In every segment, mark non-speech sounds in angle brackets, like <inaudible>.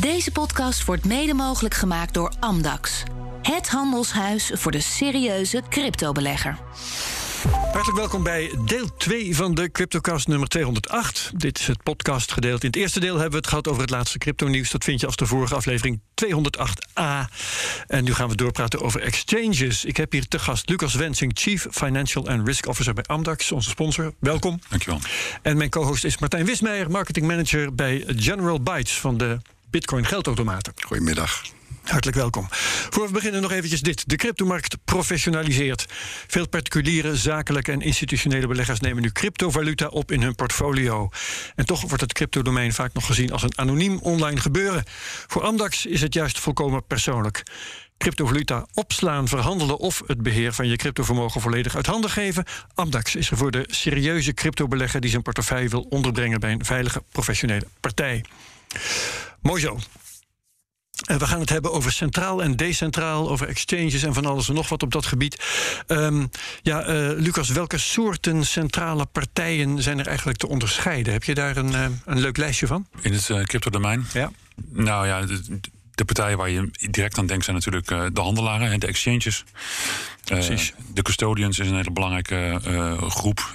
Deze podcast wordt mede mogelijk gemaakt door Amdax. Het handelshuis voor de serieuze cryptobelegger. Hartelijk welkom bij deel 2 van de CryptoCast nummer 208. Dit is het podcastgedeelte. In het eerste deel hebben we het gehad over het laatste crypto-nieuws. Dat vind je als de vorige aflevering 208a. En nu gaan we doorpraten over exchanges. Ik heb hier te gast Lucas Wensing, Chief Financial and Risk Officer bij Amdax, onze sponsor. Welkom. Dankjewel. En mijn co-host is Martijn Wismeijer, Marketing Manager bij General Bytes van de Bitcoin Geldautomaten. Goedemiddag. Hartelijk welkom. Voor we beginnen nog eventjes dit. De cryptomarkt professionaliseert. Veel particuliere, zakelijke en institutionele beleggers nemen nu cryptovaluta op in hun portfolio. En toch wordt het cryptodomein vaak nog gezien als een anoniem online gebeuren. Voor Amdax is het juist volkomen persoonlijk. Cryptovaluta opslaan, verhandelen of het beheer van je cryptovermogen volledig uit handen geven. Amdax is er voor de serieuze cryptobelegger die zijn portefeuille wil onderbrengen bij een veilige professionele partij. Mooi zo. Uh, we gaan het hebben over centraal en decentraal, over exchanges en van alles en nog wat op dat gebied. Um, ja, uh, Lucas, welke soorten centrale partijen zijn er eigenlijk te onderscheiden? Heb je daar een, uh, een leuk lijstje van? In het cryptodomein? Ja. Nou ja, de, partijen waar je direct aan denkt zijn natuurlijk uh, de handelaren en de exchanges. Precies. Uh, de custodians is een hele belangrijke uh, groep.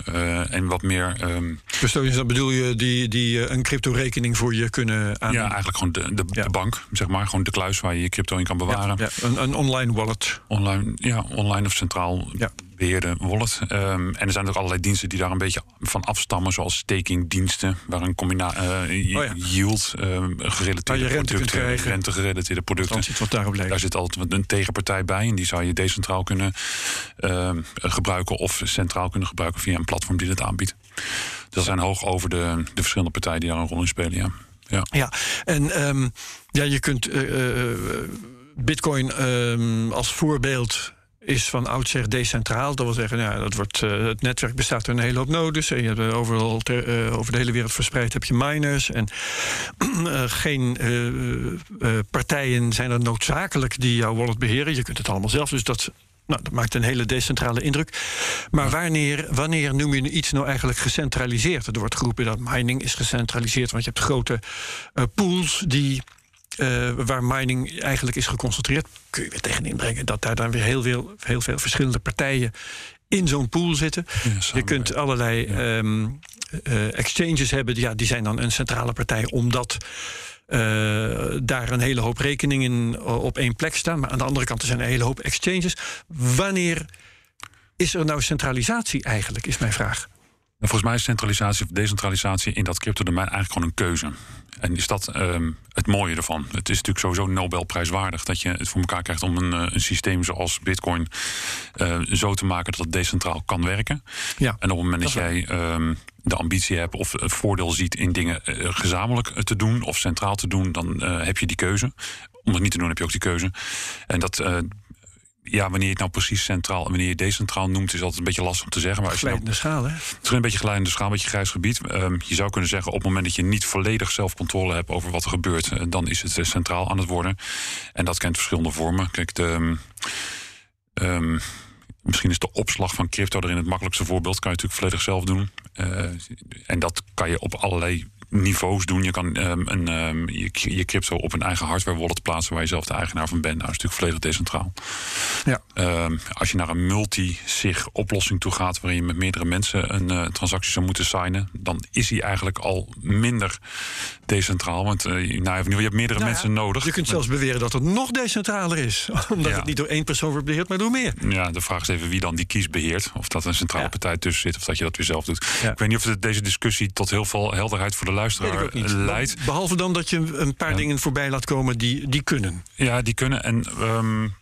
en wat meer. Um, custodians, dan bedoel je die, die een crypto-rekening voor je kunnen aan. Ja, eigenlijk gewoon de, de, ja. de, bank, zeg maar. Gewoon de kluis waar je je crypto in kan bewaren. Ja, ja. Een, een, online wallet. Online, ja, online of centraal. Ja beheerde wallet. Um, en er zijn ook allerlei diensten die daar een beetje van afstammen, zoals stakingdiensten, waar een combinatie uh, oh ja. yield uh, gerelateerde rente producten, rente gerelateerde producten. Zit wat daarop daar zit altijd een tegenpartij bij en die zou je decentraal kunnen uh, gebruiken of centraal kunnen gebruiken via een platform die dat aanbiedt. Dus dat zijn hoog over de, de verschillende partijen die daar een rol in spelen. Ja, ja. ja. en ja, je kunt Bitcoin um, als voorbeeld is van oudsher decentraal. Dat wil zeggen, ja, dat wordt, uh, het netwerk bestaat uit een hele hoop nodes. En je hebt overal ter, uh, over de hele wereld verspreid heb je miners. En <clears throat> geen partijen zijn er noodzakelijk die jouw wallet beheren. Je kunt het allemaal zelf. Dus dat, nou, dat maakt een hele decentrale indruk. Maar wanneer, wanneer noem je iets nou eigenlijk gecentraliseerd? Er wordt geroepen dat mining is gecentraliseerd, want je hebt grote pools die uh, waar mining eigenlijk is geconcentreerd, kun je weer tegenin brengen dat daar dan weer heel veel, heel veel verschillende partijen in zo'n pool zitten. Ja, je kunt allerlei ja. um, uh, exchanges hebben, ja, die zijn dan een centrale partij, omdat uh, daar een hele hoop rekeningen op één plek staan. Maar aan de andere kant er zijn een hele hoop exchanges. Wanneer is er nou centralisatie eigenlijk, is mijn vraag. Volgens mij is centralisatie of decentralisatie in dat crypto-domein eigenlijk gewoon een keuze. En is dat um, het mooie ervan? Het is natuurlijk sowieso Nobelprijswaardig dat je het voor elkaar krijgt om een, een systeem zoals Bitcoin uh, zo te maken dat het decentraal kan werken. Ja, en op het moment dat, dat jij um, de ambitie hebt of het voordeel ziet in dingen uh, gezamenlijk te doen of centraal te doen, dan heb je die keuze. Om het niet te doen heb je ook die keuze. En dat ja, wanneer je het nou precies centraal en wanneer je decentraal noemt, is altijd een beetje lastig om te zeggen. Maar als je nou, schaal, hè? Het is een beetje glijdende schaal, een beetje grijs gebied. Um, je zou kunnen zeggen, op het moment dat je niet volledig zelfcontrole hebt over wat er gebeurt, uh, dan is het uh, centraal aan het worden. En dat kent verschillende vormen. Kijk, de. Um, Misschien is de opslag van crypto erin het makkelijkste voorbeeld. Kan je natuurlijk volledig zelf doen. Uh, en dat kan je op allerlei niveaus doen. Je kan um, een, um, je, je crypto op een eigen hardware wallet plaatsen waar je zelf de eigenaar van bent. Nou, dat is natuurlijk volledig decentraal. Ja. Um, als je naar een multi-sig oplossing toe gaat, waarin je met meerdere mensen een uh, transactie zou moeten signen, dan is die eigenlijk al minder decentraal. Want uh, nou, je hebt meerdere nou mensen ja, nodig. Je kunt zelfs beweren dat het nog decentraler is. <laughs> Omdat ja. het niet door één persoon wordt beheerd, maar door meer. Ja, de vraag is even wie dan die kies beheert. Of dat een centrale partij tussen zit, of dat je dat weer zelf doet. Ik weet niet of het deze discussie tot heel veel helderheid voor de luisteraar leidt. Behalve dan dat je een paar dingen voorbij laat komen die, die kunnen. Ja, die kunnen. En um,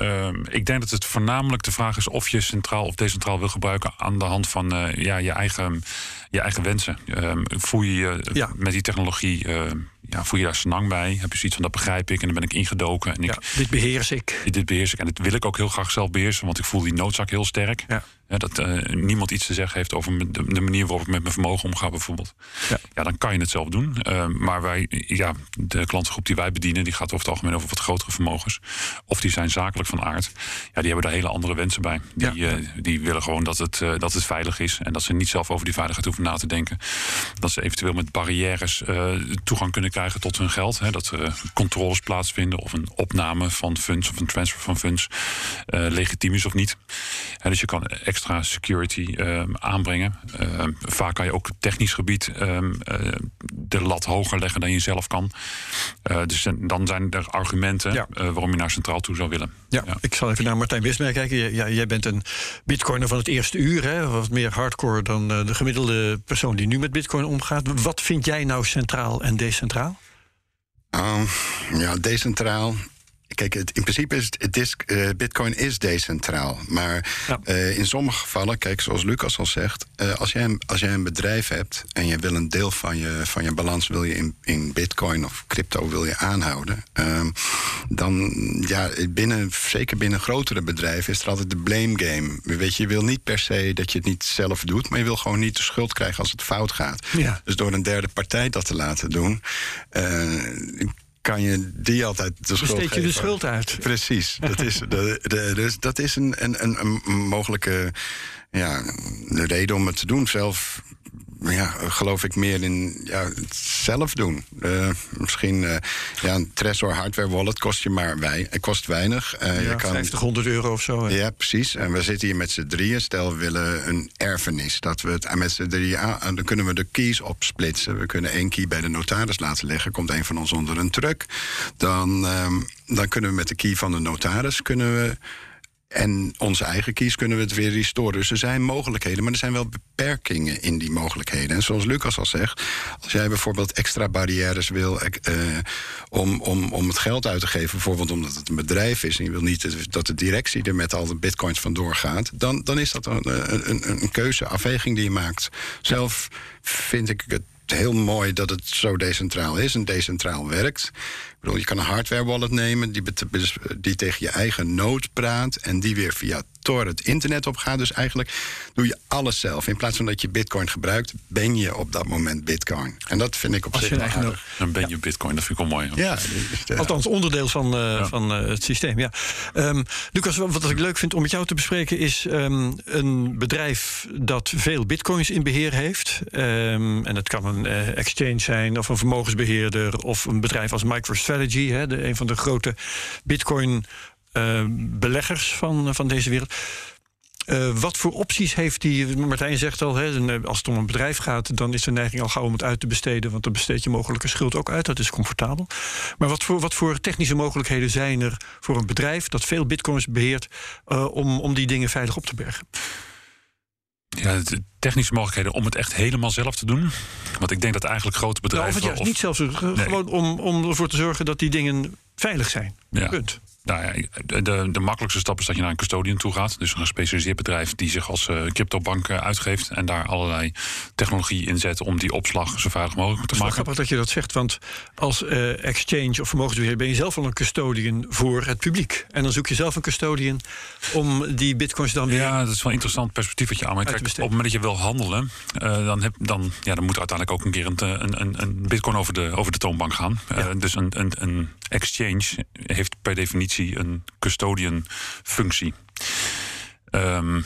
Um, ik denk dat het voornamelijk de vraag is of je centraal of decentraal wil gebruiken aan de hand van uh, ja, je, eigen, je eigen wensen. Um, voel je je ja. met die technologie, uh, ja, voel je daar snang bij? Heb je zoiets van dat begrijp ik en dan ben ik ingedoken. En ik, ja, dit beheers ik. Dit beheers ik en dit wil ik ook heel graag zelf beheersen, want ik voel die noodzaak heel sterk. Ja. Dat uh, niemand iets te zeggen heeft over de, de, manier waarop ik met mijn vermogen omga, bijvoorbeeld. Ja, ja dan kan je het zelf doen. Uh, maar wij, ja, de klantengroep die wij bedienen, die gaat over het algemeen over wat grotere vermogens. Of die zijn zakelijk van aard. Ja, die hebben daar hele andere wensen bij. Die, ja. uh, die willen gewoon dat het, dat het veilig is. En dat ze niet zelf over die veiligheid hoeven na te denken. Dat ze eventueel met barrières toegang kunnen krijgen tot hun geld. Hè, dat er controles plaatsvinden of een opname van funds of een transfer van funds legitiem is of niet. En dus je kan extra extra security um, aanbrengen. Um, vaak kan je ook technisch gebied um, uh, de lat hoger leggen dan je zelf kan. Uh, dus dan zijn er argumenten ja. uh, waarom je naar centraal toe zou willen. Ja, ja. ik zal even naar Martijn Wismer kijken. Ja, jij bent een bitcoiner van het eerste uur, hè? wat meer hardcore dan de gemiddelde persoon die nu met bitcoin omgaat. Wat vind jij nou centraal en decentraal? ja, decentraal Kijk, het, in principe is het, is, uh, Bitcoin is decentraal. Maar ja. uh, in sommige gevallen, kijk, zoals Lucas al zegt, uh, als, jij, als jij een bedrijf hebt en je wil een deel van je, van je balans wil je in, in Bitcoin of crypto wil je aanhouden, um, dan ja, binnen, zeker binnen grotere bedrijven is er altijd de blame game. Weet je, je wil niet per se dat je het niet zelf doet, maar je wil gewoon niet de schuld krijgen als het fout gaat. Ja. Dus door een derde partij dat te laten doen, kan je die altijd de schuld Besteed je geven. de schuld uit. Precies. Dat is, <laughs> de, de, dus dat is een, een, een mogelijke ja, reden om het te doen. Zelf ja, geloof ik meer in ja, het zelf doen. Uh, misschien uh, ja, een Trezor hardware wallet kost je maar wij, het kost weinig. Uh, ja, je kan, 50, euro of zo. Hè? Ja, precies. En we zitten hier met z'n drieën. Stel, we willen een erfenis. Dat we het met z'n drieën aan, dan kunnen we de keys opsplitsen. We kunnen één key bij de notaris laten leggen. Komt een van ons onder een truck. Dan, um, dan kunnen we met de key van de notaris kunnen we en onze eigen kies kunnen we het weer restoren. Dus er zijn mogelijkheden, maar er zijn wel beperkingen in die mogelijkheden. En zoals Lucas al zegt, als jij bijvoorbeeld extra barrières wil uh, om, om, om het geld uit te geven, bijvoorbeeld omdat het een bedrijf is en je wil niet dat de directie er met al de bitcoins vandoor gaat, dan, dan is dat een, een, een keuze, afweging die je maakt. Zelf vind ik het heel mooi dat het zo decentraal is en decentraal werkt. Ik bedoel, je kan een hardware wallet nemen die, die tegen je eigen node praat en die weer via Tor het internet op gaat. Dus eigenlijk doe je alles zelf. In plaats van dat je Bitcoin gebruikt, ben je op dat moment Bitcoin. En dat vind ik op Als zich wel eigen, Dan ben je ja. Bitcoin, dat vind ik wel mooi. Ja, uh, Althans, onderdeel van, uh, ja. van uh, het systeem. Ja. Um, Lucas, wat ik leuk vind om met jou te bespreken is um, een bedrijf dat veel bitcoins in beheer heeft. Um, en dat kan een uh, exchange zijn, of een vermogensbeheerder, of een bedrijf als MicroStrategy, hè, de, een van de grote bitcoin uh, beleggers van, van deze wereld. Uh, wat voor opties heeft die? Martijn zegt al, hè, als het om een bedrijf gaat, dan is de neiging al gauw om het uit te besteden, want dan besteed je mogelijke schuld ook uit. Dat is comfortabel. Maar wat voor, wat voor technische mogelijkheden zijn er voor een bedrijf dat veel bitcoins beheert uh, om, om die dingen veilig op te bergen? Ja, de technische mogelijkheden om het echt helemaal zelf te doen. Want ik denk dat eigenlijk grote bedrijven. Nou, of het juist niet zelfs, nee. gewoon om, om ervoor te zorgen dat die dingen veilig zijn. Ja. Punt. Nou ja, de, de makkelijkste stap is dat je naar een custodian toe gaat. Dus een gespecialiseerd bedrijf die zich als uh, cryptobank uh, uitgeeft. En daar allerlei technologie inzet om die opslag zo veilig mogelijk te maken. Het is grappig dat je dat zegt, want als uh, exchange of vermogensbeheer ben je zelf al een custodian voor het publiek. En dan zoek je zelf een custodian om die bitcoins dan weer. Ja, dat is wel een interessant perspectief wat je aanmaakt. Op het moment dat je wil handelen, dan, heb, dan, ja, dan moet er uiteindelijk ook een keer een, een, een bitcoin over de, over de toonbank gaan. Ja. dus een, een, een exchange heeft per definitie een custodian functie. Um,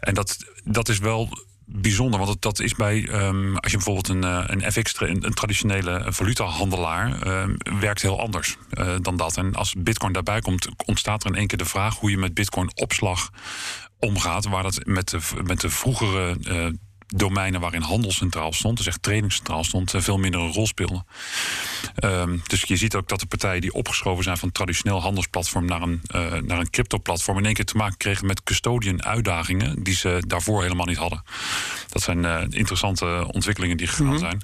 en dat, dat is wel bijzonder, want dat is bij, um, als je bijvoorbeeld een, een FX, een, een traditionele valutahandelaar, um, werkt heel anders uh, dan dat. En als Bitcoin daarbij komt, ontstaat er in één keer de vraag hoe je met Bitcoin opslag omgaat, waar dat met de, met de vroegere uh, domeinen waarin handel centraal stond, dus echt trading centraal stond, veel minder een rol speelde. Um, dus je ziet ook dat de partijen die opgeschoven zijn van traditioneel handelsplatform naar een, uh, naar een crypto-platform in één keer te maken kregen met custodian-uitdagingen die ze daarvoor helemaal niet hadden. Dat zijn uh, interessante ontwikkelingen die gegaan mm -hmm.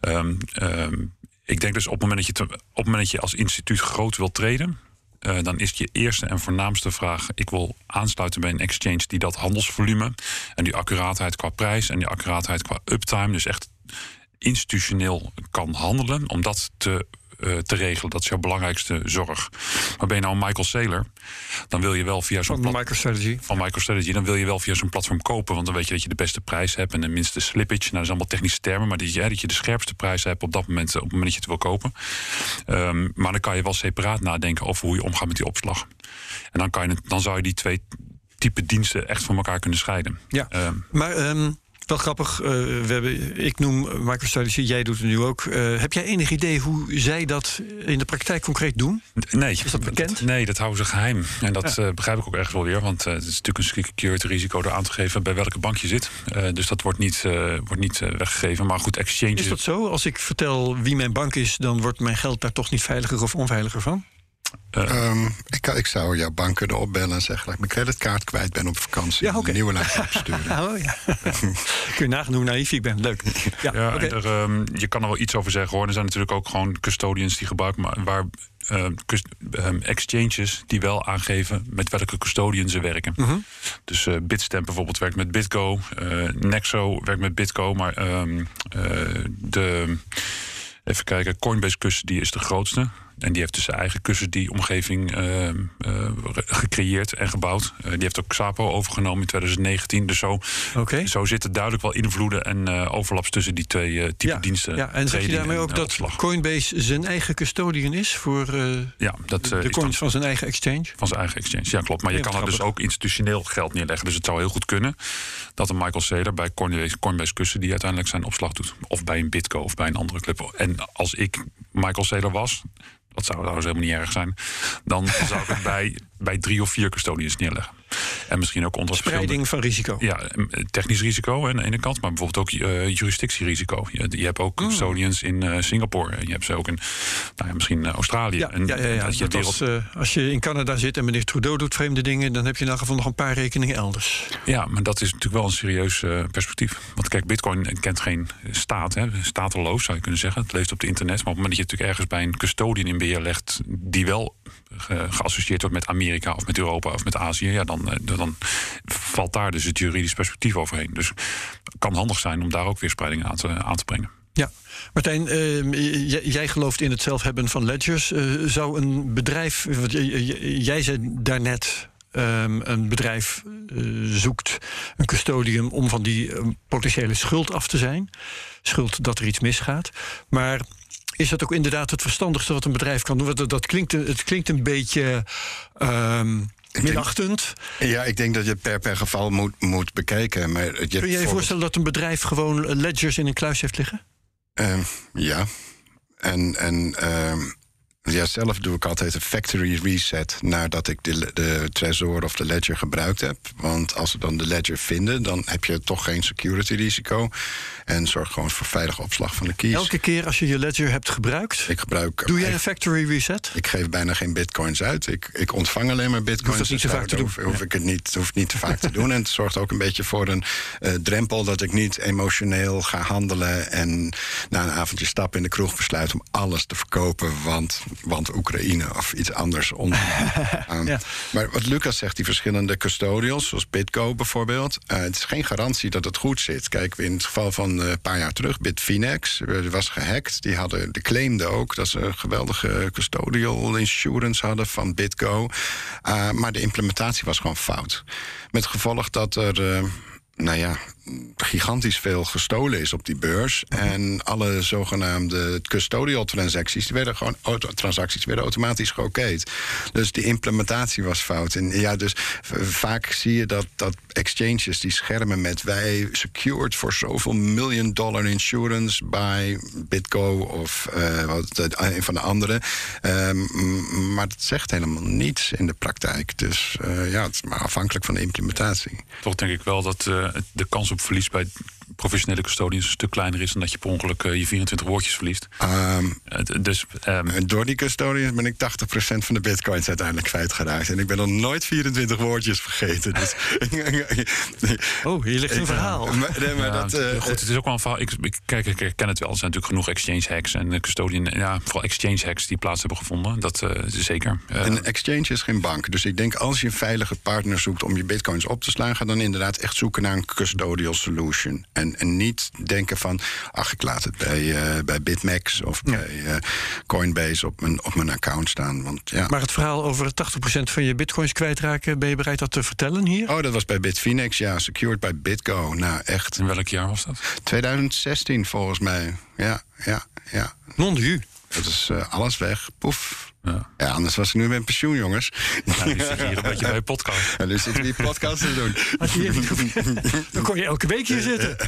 zijn. Um, um, ik denk dus op het moment dat je, te, op het moment dat je als instituut groot wilt treden, uh, dan is je eerste en voornaamste vraag: ik wil aansluiten bij een exchange die dat handelsvolume en die accuraatheid qua prijs en die accuraatheid qua uptime, dus echt institutioneel kan handelen, om dat te eh, te regelen. Dat is jouw belangrijkste zorg. Maar ben je nou een Michael Saylor, dan wil je wel via zo'n Van plat- MicroStrategy. van MicroStrategy, dan wil je wel via zo'n platform kopen. Want dan weet je dat je de beste prijs hebt en de minste slippage. Nou, dat is allemaal technische termen, maar dat je, dat je de scherpste prijs hebt op dat moment, op het moment dat je het wil kopen. Ehm, maar dan kan je wel separaat nadenken over hoe je omgaat met die opslag. En dan, kan je, dan zou je die twee type diensten echt van elkaar kunnen scheiden. Ja. Ehm, Maar ehm, wel grappig, eh, we hebben, ik noem MicroStrategy, jij doet het nu ook. Eh, heb jij enig idee hoe zij dat in de praktijk concreet doen? Nee. Is dat bekend? Nee, dat houden ze geheim. En dat eh, begrijp ik ook ergens wel weer. Want het is natuurlijk een security risico door aan te geven bij welke bank je zit. Dus dat wordt niet, wordt niet weggegeven. Maar goed, exchanges. Is dat zo? Als ik vertel wie mijn bank is, dan wordt mijn geld daar toch niet veiliger of onveiliger van? Ehm, ik, ik zou jouw bank kunnen opbellen en zeggen dat ik mijn creditcard kwijt ben op vakantie. Ja. Een nieuwe laten <laughs> opsturen. Oh ja. Kun je nagaan hoe naïef ik ben. Leuk. <laughs> Ja, Ja, er, ehm, je kan er wel iets over zeggen hoor. Er zijn natuurlijk ook gewoon custodians die gebruiken, maar waar ehm, exchanges die wel aangeven met welke custodian ze werken. Mhm. Dus eh, Bitstamp bijvoorbeeld werkt met BitGo, eh, Nexo werkt met BitGo, maar ehm, eh, de even kijken, Coinbase custody is de grootste. En die heeft dus zijn eigen custody-omgeving ehm, eh, gecreëerd en gebouwd. Eh, die heeft ook Xapo overgenomen in 2019. Dus zo, Oké. zo zitten duidelijk wel invloeden en eh, overlaps tussen die twee eh, type Ja, diensten. ja, en zeg je daarmee ook eh, dat opslag. Coinbase zijn eigen custodian is voor eh, ja, dat, de eh, coins van zijn eigen exchange? van zijn eigen exchange. Ja, klopt. Maar je Ja, kan er dus ook institutioneel geld neerleggen. Dus het zou heel goed kunnen dat een Michael Saylor bij Coinbase, Coinbase Custody uiteindelijk zijn opslag doet. Of bij een Bitco of bij een andere club. En als ik Michael Saylor was, dat zou trouwens helemaal niet erg zijn, dan zou ik het <laughs> bij, bij drie of vier custodians neerleggen. En misschien ook onder Spreiding van risico. Ja, technisch risico aan de ene kant, maar bijvoorbeeld ook eh, jurisdictierisico. Je, je hebt Hmm. ook custodians in eh, Singapore en je hebt ze ook in nou ja, misschien Australië. Ja, en ja, ja, ja. dat je Dat wereld, als, als je in Canada zit en meneer Trudeau doet vreemde dingen, dan heb je in geval nog een paar rekeningen elders. Ja, maar dat is natuurlijk wel een serieus eh, perspectief. Want kijk, Bitcoin kent geen staat, hè, stateloos zou je kunnen zeggen. Het leeft op het internet. Maar op het moment dat je natuurlijk ergens bij een custodian in beheer legt, die wel ge- geassocieerd wordt met Amerika of met Europa of met Azië, ja, dan, eh, dan valt daar dus het juridisch perspectief overheen. Dus het kan handig zijn om daar ook weer spreiding aan te, aan te brengen. Ja, Martijn, eh, j- jij gelooft in het zelf hebben van ledgers. Eh, zou een bedrijf, jij zei daarnet, ehm een bedrijf eh, zoekt een custodium om van die potentiële schuld af te zijn. Schuld dat er iets misgaat. Maar is dat ook inderdaad het verstandigste wat een bedrijf kan doen? Want dat, dat klinkt, het klinkt een beetje ehm minachtend. Ja, ik denk dat je het per, per geval moet, moet bekijken. Maar je Kun je je voorstellen dat een bedrijf gewoon ledgers in een kluis heeft liggen? Ehm, ja. En, en ehm, ja, zelf doe ik altijd een factory reset nadat ik de, de Trezor of de Ledger gebruikt heb. Want als we dan de Ledger vinden, dan heb je toch geen security risico. En zorg gewoon voor veilige opslag van de keys. Elke keer als je je ledger hebt gebruikt, Ik gebruik. doe jij een factory reset? Ik geef bijna geen bitcoins uit. Ik, ik ontvang alleen maar bitcoins. dat niet te dus vaak te doen. Hoef, hoef ik het niet, hoef niet te vaak te <laughs> doen. En het zorgt ook een beetje voor een eh, drempel dat ik niet emotioneel ga handelen. En na een avondje stap in de kroeg besluit om alles te verkopen. Want, want Oekraïne of iets anders onder. <laughs> aan. Ja. Maar wat Lucas zegt, die verschillende custodials, zoals Bitco bijvoorbeeld. eh, het is geen garantie dat het goed zit. Kijk, in het geval van eh, een paar jaar terug, Bitfinex eh, was gehackt. Die, hadden, die claimden ook dat ze een geweldige custodial insurance hadden van Bitco. Maar de implementatie was gewoon fout. Met gevolg dat er. nou ja, gigantisch veel gestolen is op die beurs. En alle zogenaamde custodial transacties, die werden gewoon auto- transacties werden automatisch geokeerd. Dus die implementatie was fout. En ja, dus vaak zie je dat, dat exchanges die schermen met wij secured voor zoveel miljoen dollar insurance bij Bitco of wat, eh, een van de andere. Ehm, maar dat zegt helemaal niets in de praktijk. Dus eh, ja, het is maar afhankelijk van de implementatie. Toch denk ik wel dat eh, de kans op verlies bij professionele custodians een stuk kleiner is dan dat je per ongeluk eh, je 24 woordjes verliest. Ehm, Eh, dus ehm, En Door die custodians ben ik 80% van de bitcoins uiteindelijk kwijtgeraakt. En ik ben nog nooit 24 woordjes vergeten. Dus, <laughs> Oh, hier ligt een verhaal. Maar, nee, maar ja, dat, eh, goed, het is ook wel een verhaal. Ik, ik, kijk, ik herken het wel. Er zijn natuurlijk genoeg exchange hacks en custodian, ja, vooral exchange hacks die plaats hebben gevonden. Dat eh, is zeker. Een exchange is geen bank. Dus ik denk als je een veilige partner zoekt om je bitcoins op te slaan, ga dan inderdaad echt zoeken naar een custodial custodial solution. En, en niet denken van, ach, ik laat het bij, eh, bij BitMEX of bij uh, Coinbase op mijn, op mijn account staan. Want, ja. Maar het verhaal over 80% van je bitcoins kwijtraken, ben je bereid dat te vertellen hier? Oh, dat was bij Bitfinex, ja, secured by BitGo. Nou, echt. In welk jaar was dat? 2016 volgens mij. Ja, ja, ja. Non de Dat is uh, alles weg. Poef. Ja. ja. anders was ik nu met pensioen, jongens. Ja, nu zit je hier een beetje bij <laughs> je podcast. En nu zitten we die podcast te doen. <laughs> Dan kon je elke week hier zitten. <laughs>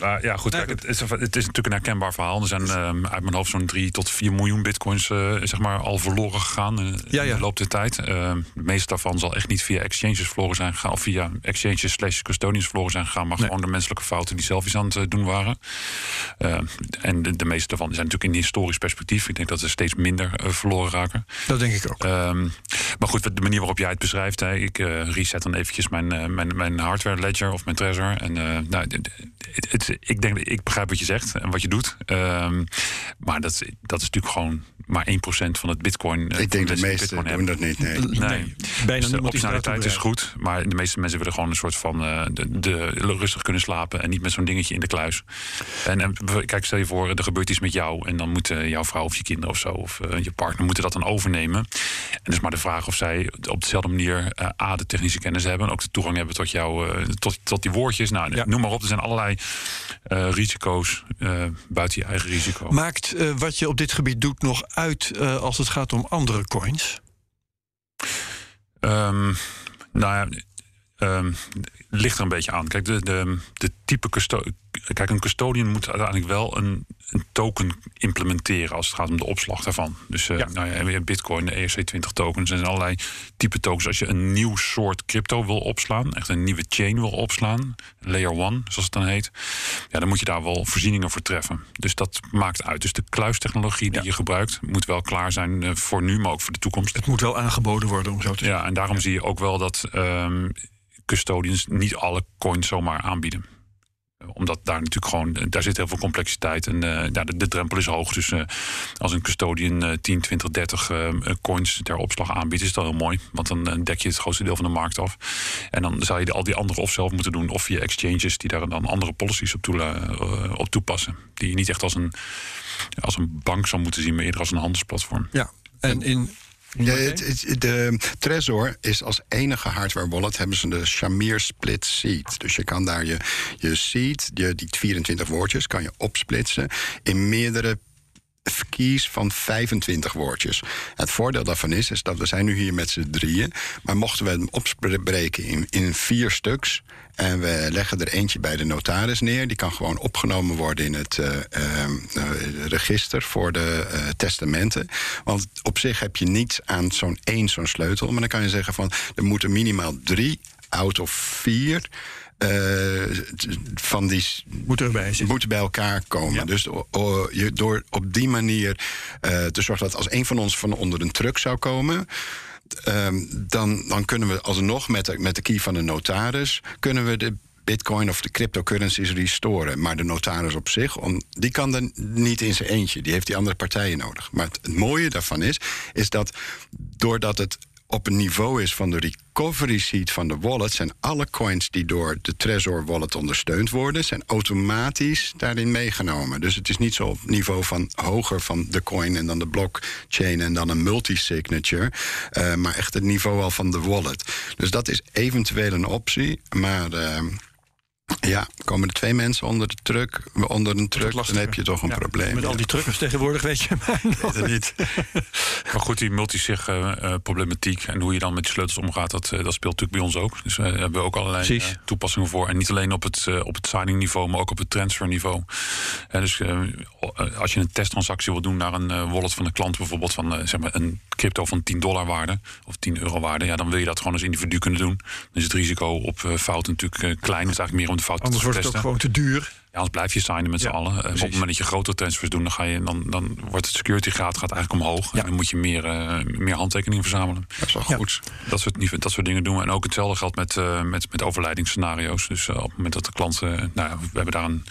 Ja, ja goed. Kijk, het, is, het, is, natuurlijk een herkenbaar verhaal. Er zijn um, uit mijn hoofd zo'n 3 tot 4 miljoen bitcoins uh, zeg maar, al verloren gegaan in, de loop der tijd. Uh, de meeste daarvan zal echt niet via exchanges verloren zijn gegaan. Of via exchanges slash custodians verloren zijn gegaan. Maar nee. gewoon de menselijke fouten die zelf eens aan het doen waren. Uh, en de, de, meeste daarvan zijn natuurlijk in historisch perspectief. Ik denk dat er steeds minder uh, verloren raken. Dat denk ik ook. Um, maar goed, de manier waarop jij het beschrijft, hè, ik uh, reset dan eventjes mijn, uh, mijn, mijn hardware ledger of mijn Trezor. En nou, het, het, ik denk, ik begrijp wat je zegt en wat je doet. Um, maar dat, dat is natuurlijk gewoon maar 1% van het bitcoin. Ik denk de meeste doen hebben. dat niet. Nee, nee. nee. bijna dus de optionaliteit is goed, maar de meeste mensen willen gewoon een soort van de, de, rustig kunnen slapen en niet met zo'n dingetje in de kluis. En, en kijk, stel je voor, er gebeurt iets met jou en dan moeten jouw vrouw of je kinderen of zo of uh, je partner moeten dat dan overnemen. En dus maar de vraag of zij op dezelfde manier uh, A, de technische kennis hebben, en ook de toegang hebben tot, jou, uh, tot, tot die woordjes. Nou, ja. noem maar op, er zijn allerlei risico's buiten je eigen risico. Maakt wat je op dit gebied doet nog uit als het gaat om andere coins? Um, nou ja. Um, ligt er een beetje aan. Kijk, de, de, de type. Kijk, een custodian moet uiteindelijk wel een, een, token implementeren als het gaat om de opslag daarvan. Dus uh, ja. nou ja, Bitcoin, de ERC20 tokens. Zijn allerlei type tokens. Als je een nieuw soort crypto wil opslaan, echt een nieuwe chain wil opslaan, layer one, zoals het dan heet, ja, dan moet je daar wel voorzieningen voor treffen. Dus dat maakt uit. Dus de kluistechnologie die ja. je gebruikt, moet wel klaar zijn uh, voor nu, maar ook voor de toekomst. Het moet wel aangeboden worden om zo te zeggen. Ja, en daarom zie je ook wel dat. Um, custodians niet alle coins zomaar aanbieden omdat daar natuurlijk gewoon, daar zit heel veel complexiteit en uh, ja, de, de, drempel is hoog. Dus uh, als een custodian uh, 10, 20, 30 coins ter opslag aanbiedt, is dat heel mooi. Want dan dek je het grootste deel van de markt af. En dan zou je al die andere of zelf moeten doen, of via exchanges die daar dan andere policies op, toe, op toepassen. Die je niet echt als een, als een bank zou moeten zien, maar eerder als een handelsplatform. Ja, en in het, het, de Trezor is als enige hardware wallet hebben ze de Shamir Split Seed. Dus je kan daar je, je seed, je, die 24 woordjes, kan je opsplitsen in meerdere keys van 25 woordjes. Het voordeel daarvan is, is dat we zijn nu hier met z'n drieën. Maar mochten we hem opbreken in, in vier stuks. En we leggen er eentje bij de notaris neer. Die kan gewoon opgenomen worden in het uh, uh, register voor de uh, testamenten. Want op zich heb je niets aan zo'n één zo'n sleutel. Maar dan kan je zeggen van er moeten minimaal drie out of vier uh, van die moeten, erbij moeten bij elkaar komen. Ja. Dus je, door op die manier uh, te zorgen dat als een van ons van onder een truck zou komen. Um, dan, dan kunnen we alsnog met de, met de key van de notaris kunnen we de bitcoin of de cryptocurrencies restoren. Maar de notaris op zich, om, die kan er niet in zijn eentje. Die heeft die andere partijen nodig. Maar het, het mooie daarvan is, is dat doordat het op een niveau is van de recovery seed van de wallet, zijn alle coins die door de Trezor wallet ondersteund worden, zijn automatisch daarin meegenomen. Dus het is niet zo op niveau van hoger van de coin en dan de blockchain en dan een multisignature, uh, maar echt het niveau al van de wallet. Dus dat is eventueel een optie, maar. Uh, ja, komen er twee mensen onder de truck, onder een truck, dan heb je toch een ja, probleem. Met ja. al die truckers tegenwoordig weet je weet <laughs> het niet. <laughs> maar goed, die multisig uh, problematiek en hoe je dan met die sleutels omgaat, dat, uh, dat speelt natuurlijk bij ons ook. Dus we hebben ook allerlei uh, toepassingen voor. En niet alleen op het, op het signing niveau, maar ook op het transfer niveau. dus als je een testtransactie wil doen naar een wallet van een klant, bijvoorbeeld van zeg maar een crypto van 10 dollar waarde of 10 euro waarde, ja, dan wil je dat gewoon als individu kunnen doen. Is het risico op fouten natuurlijk klein. Het is eigenlijk meer om de fout Anders wordt het ook gewoon te duur. Ja, anders blijf je signen met z'n allen. En op het moment dat je grotere transfers doet, dan, ga je, dan, dan wordt het security graad gaat eigenlijk omhoog. Ja. En dan moet je meer, eh, meer handtekeningen verzamelen. Dat is wel Ja. goed. Dat soort, dat soort dingen doen we. En ook hetzelfde geldt met, eh, met, met overlijdingsscenario's. Dus eh, op het moment dat de klant... eh, nou, ja, we hebben daar een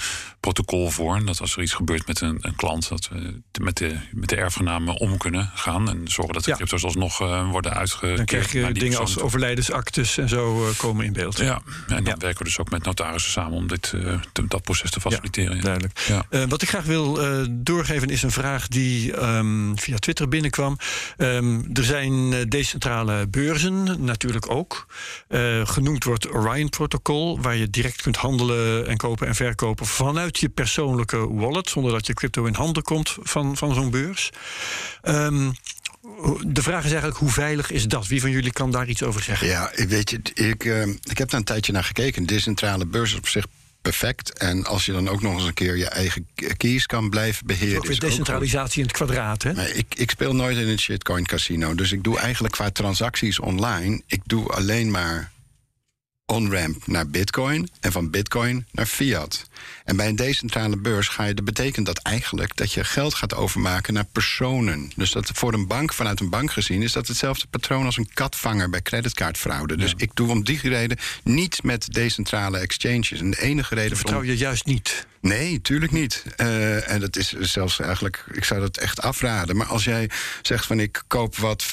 protocol voor. Dat als er iets gebeurt met een, een klant... dat we met de, met de erfgenamen om kunnen gaan. En zorgen dat de Ja. crypto's alsnog eh, worden uitgekeerd. Dan krijg je dingen als overlijdensactes en zo eh, komen in beeld. Ja, en dan Ja. werken we dus ook met notarissen samen... om dit, eh, te- dat proces te faciliteren. Ja. Duidelijk. Ja. Wat ik graag wil doorgeven is een vraag die ehm, via Twitter binnenkwam. Ehm, er zijn decentrale beurzen, natuurlijk ook. Genoemd wordt Orion Protocol, waar je direct kunt handelen en kopen en verkopen vanuit je persoonlijke wallet, zonder dat je crypto in handen komt van, van zo'n beurs. Ehm, de vraag is eigenlijk, hoe veilig is dat? Wie van jullie kan daar iets over zeggen? Ja, ik weet je, ik, eh, ik heb daar een tijdje naar gekeken. Decentrale beurs is op zich perfect. En als je dan ook nog eens een keer je eigen keys kan blijven beheren. Ook weer is decentralisatie in het kwadraat, hè? Ik, ik speel nooit in een shitcoin casino. Dus ik doe eigenlijk qua transacties online. Ik doe alleen maar on-ramp naar bitcoin en van bitcoin naar fiat. En bij een decentrale beurs ga je, dat betekent dat eigenlijk dat je geld gaat overmaken naar personen. Dus dat voor een bank, vanuit een bank gezien, is dat hetzelfde patroon als een katvanger bij creditcardfraude. Dus ik doe om die reden niets met decentrale exchanges. En de enige reden Vertrouw je juist niet. Nee, tuurlijk niet. Eh, en dat is zelfs eigenlijk, ik zou dat echt afraden. Maar als jij zegt van ik koop wat,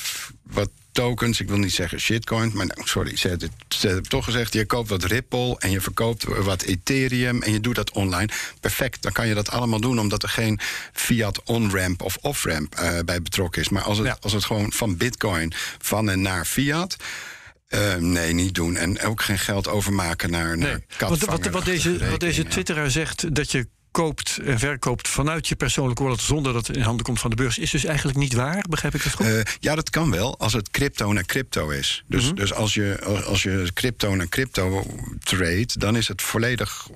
wat tokens, ik wil niet zeggen shitcoin, maar nou, sorry, ze hebben het, toch gezegd, je koopt wat Ripple en je verkoopt wat Ethereum en je doet dat online. Perfect, dan kan je dat allemaal doen omdat er geen fiat on-ramp of off-ramp eh, bij betrokken is. Maar als het, Ja. als het gewoon van bitcoin van en naar fiat. eh, nee, niet doen. En ook geen geld overmaken naar, Nee. Want wat, wat, deze, wat deze twitteraar zegt, dat je koopt en verkoopt vanuit je persoonlijke wallet zonder dat het in handen komt van de beurs, is dus eigenlijk niet waar. Begrijp ik dat goed? Eh, ja, dat kan wel, als het crypto naar crypto is. Dus, Mhm. dus als, je, als je crypto naar crypto trade, dan is het volledig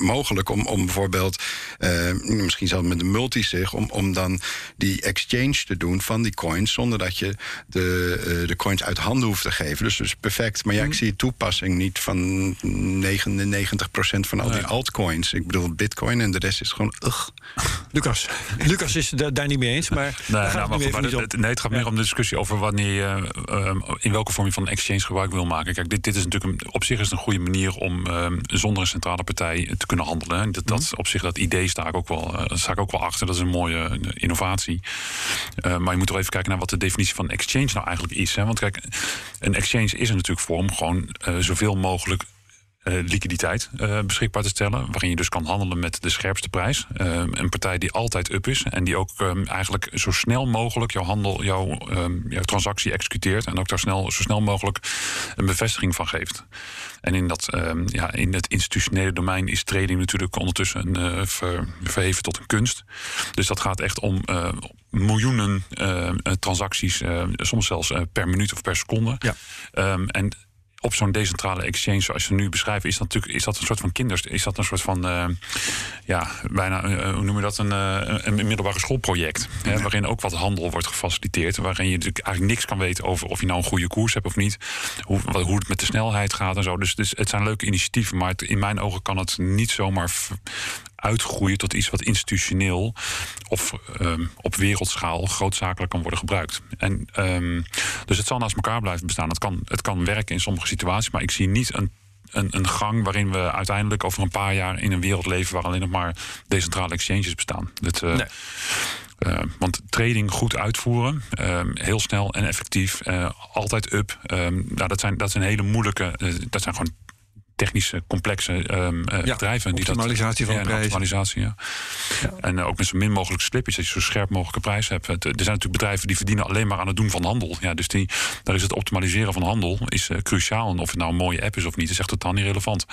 mogelijk om, om bijvoorbeeld, eh, misschien zelfs met een multisig, om, om dan die exchange te doen van die coins, zonder dat je de, eh, de coins uit handen hoeft te geven. Dus, dus perfect. Maar ja, Mhm. ik zie de toepassing niet van 99% van al die altcoins. Ik bedoel bitcoin en de rest is gewoon, ugh. Lucas. <laughs> Lucas is het daar niet mee eens, maar Nee, nou, het maar maar het, nee, het gaat meer om de discussie over wanneer je, ehm, in welke vorm je van een exchange gebruik wil maken. Kijk, dit, dit is natuurlijk een, op zich is het een goede manier om ehm, zonder een centrale partij te kunnen handelen. En dat, dat, Mhm. op zich, dat idee sta ik ook wel, eh, sta ik ook wel achter. Dat is een mooie innovatie. Eh, maar je moet toch even kijken naar wat de definitie van exchange nou eigenlijk is. Hè? Want kijk, een exchange is er natuurlijk voor om gewoon eh, zoveel mogelijk liquiditeit eh, beschikbaar te stellen. Waarin je dus kan handelen met de scherpste prijs. Eh, een partij die altijd up is. En die ook eh, eigenlijk zo snel mogelijk jouw handel, jouw, eh, jouw transactie executeert. En ook daar snel, zo snel mogelijk een bevestiging van geeft. En in, dat, eh, ja, in het institutionele domein is trading natuurlijk ondertussen eh, ver- verheven tot een kunst. Dus dat gaat echt om eh, miljoenen eh, eh, transacties, eh, soms zelfs eh, per minuut of per seconde. Ja. Ehm, en op zo'n decentrale exchange, zoals ze nu beschrijven, is dat natuurlijk is dat een soort van kinders, is dat een soort van eh, ja, bijna eh, hoe noem je dat, een, eh, een, middelbare schoolproject, hè, waarin ook wat handel wordt gefaciliteerd, waarin je natuurlijk eigenlijk niks kan weten over of je nou een goede koers hebt of niet, hoe, wat- hoe het met de snelheid gaat en zo. Dus, dus het zijn leuke initiatieven, maar het- in mijn ogen kan het niet zomaar uitgroeien tot iets wat institutioneel of ehm, op wereldschaal grootzakelijk kan worden gebruikt. En, ehm, dus het zal naast elkaar blijven bestaan. Het kan, het kan werken in sommige situaties, maar ik zie niet een, een, een gang waarin we uiteindelijk over een paar jaar in een wereld leven waar alleen nog maar decentrale exchanges bestaan. Dat, eh, Nee. eh, want trading goed uitvoeren, ehm, heel snel en effectief, eh, altijd up. nou, dat, zijn, dat zijn hele moeilijke, dat zijn gewoon technische, complexe ehm, eh, Ja, bedrijven. Die dat, optimalisatie van ja, optimalisatie, ja. En eh, ook met zo min mogelijk slippage, dat je zo scherp mogelijke prijs hebt. Het- er zijn natuurlijk bedrijven die verdienen alleen maar aan het doen van handel. Ja, dus die, daar is het optimaliseren van handel is, eh, cruciaal. En of het nou een mooie app is of niet, is echt totaal niet relevant.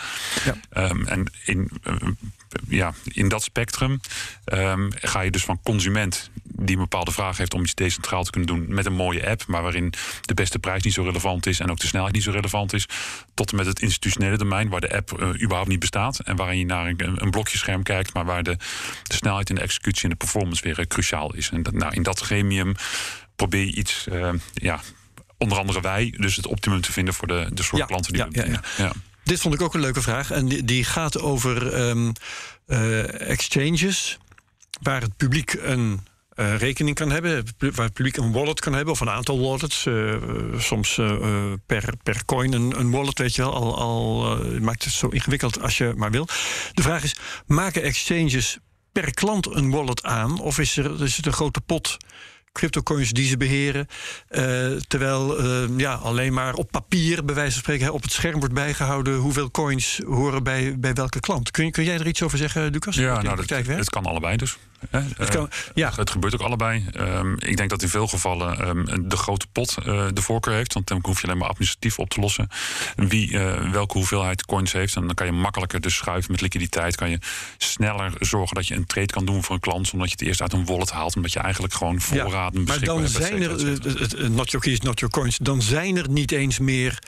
Ja. Ehm, en in, ja, in dat spectrum ehm, ga je dus van consument die een bepaalde vraag heeft om iets decentraal te kunnen doen met een mooie app, maar waarin de beste prijs niet zo relevant is en ook de snelheid niet zo relevant is, tot en met het institutionele domein waar de app eh, überhaupt niet bestaat en waarin je naar een, een blokjescherm kijkt, maar waar de, de snelheid en de executie en de performance weer eh, cruciaal is. En dat, nou, in dat gremium probeer je iets, eh, ja, onder andere wij, dus het optimum te vinden voor de, de soort Ja, klanten die ja, we ja, ja. bedienen. Ja. dit vond ik ook een leuke vraag. En die, die gaat over ehm, eh, exchanges waar het publiek een uh, rekening kan hebben, waar het publiek een wallet kan hebben, of een aantal wallets. Uh, soms uh, per, per coin een, een, wallet, weet je wel. Al, al maakt het zo ingewikkeld als je maar wil. De vraag is: maken exchanges per klant een wallet aan? Of is, er, is het een grote pot cryptocoins die ze beheren. Uh, terwijl uh, ja, alleen maar op papier, bij wijze van spreken, op het scherm wordt bijgehouden hoeveel coins horen bij, bij welke klant. Kun, kun jij er iets over zeggen, Lucas? Ja, nou, dat, het kan allebei dus. Het, kan, eh, ja. het gebeurt ook allebei. Um, ik denk dat in veel gevallen um, de grote pot uh, de voorkeur heeft. Want dan hoef je alleen maar administratief op te lossen. Wie uh, welke hoeveelheid coins heeft. En dan kan je makkelijker dus schuiven met liquiditeit. Kan je sneller zorgen dat je een trade kan doen voor een klant. Omdat je het eerst uit een wallet haalt. Omdat je eigenlijk gewoon voorraden ja, beschikbaar hebt. Maar dan zijn er, not your keys, not your coins. Dan zijn er niet eens meer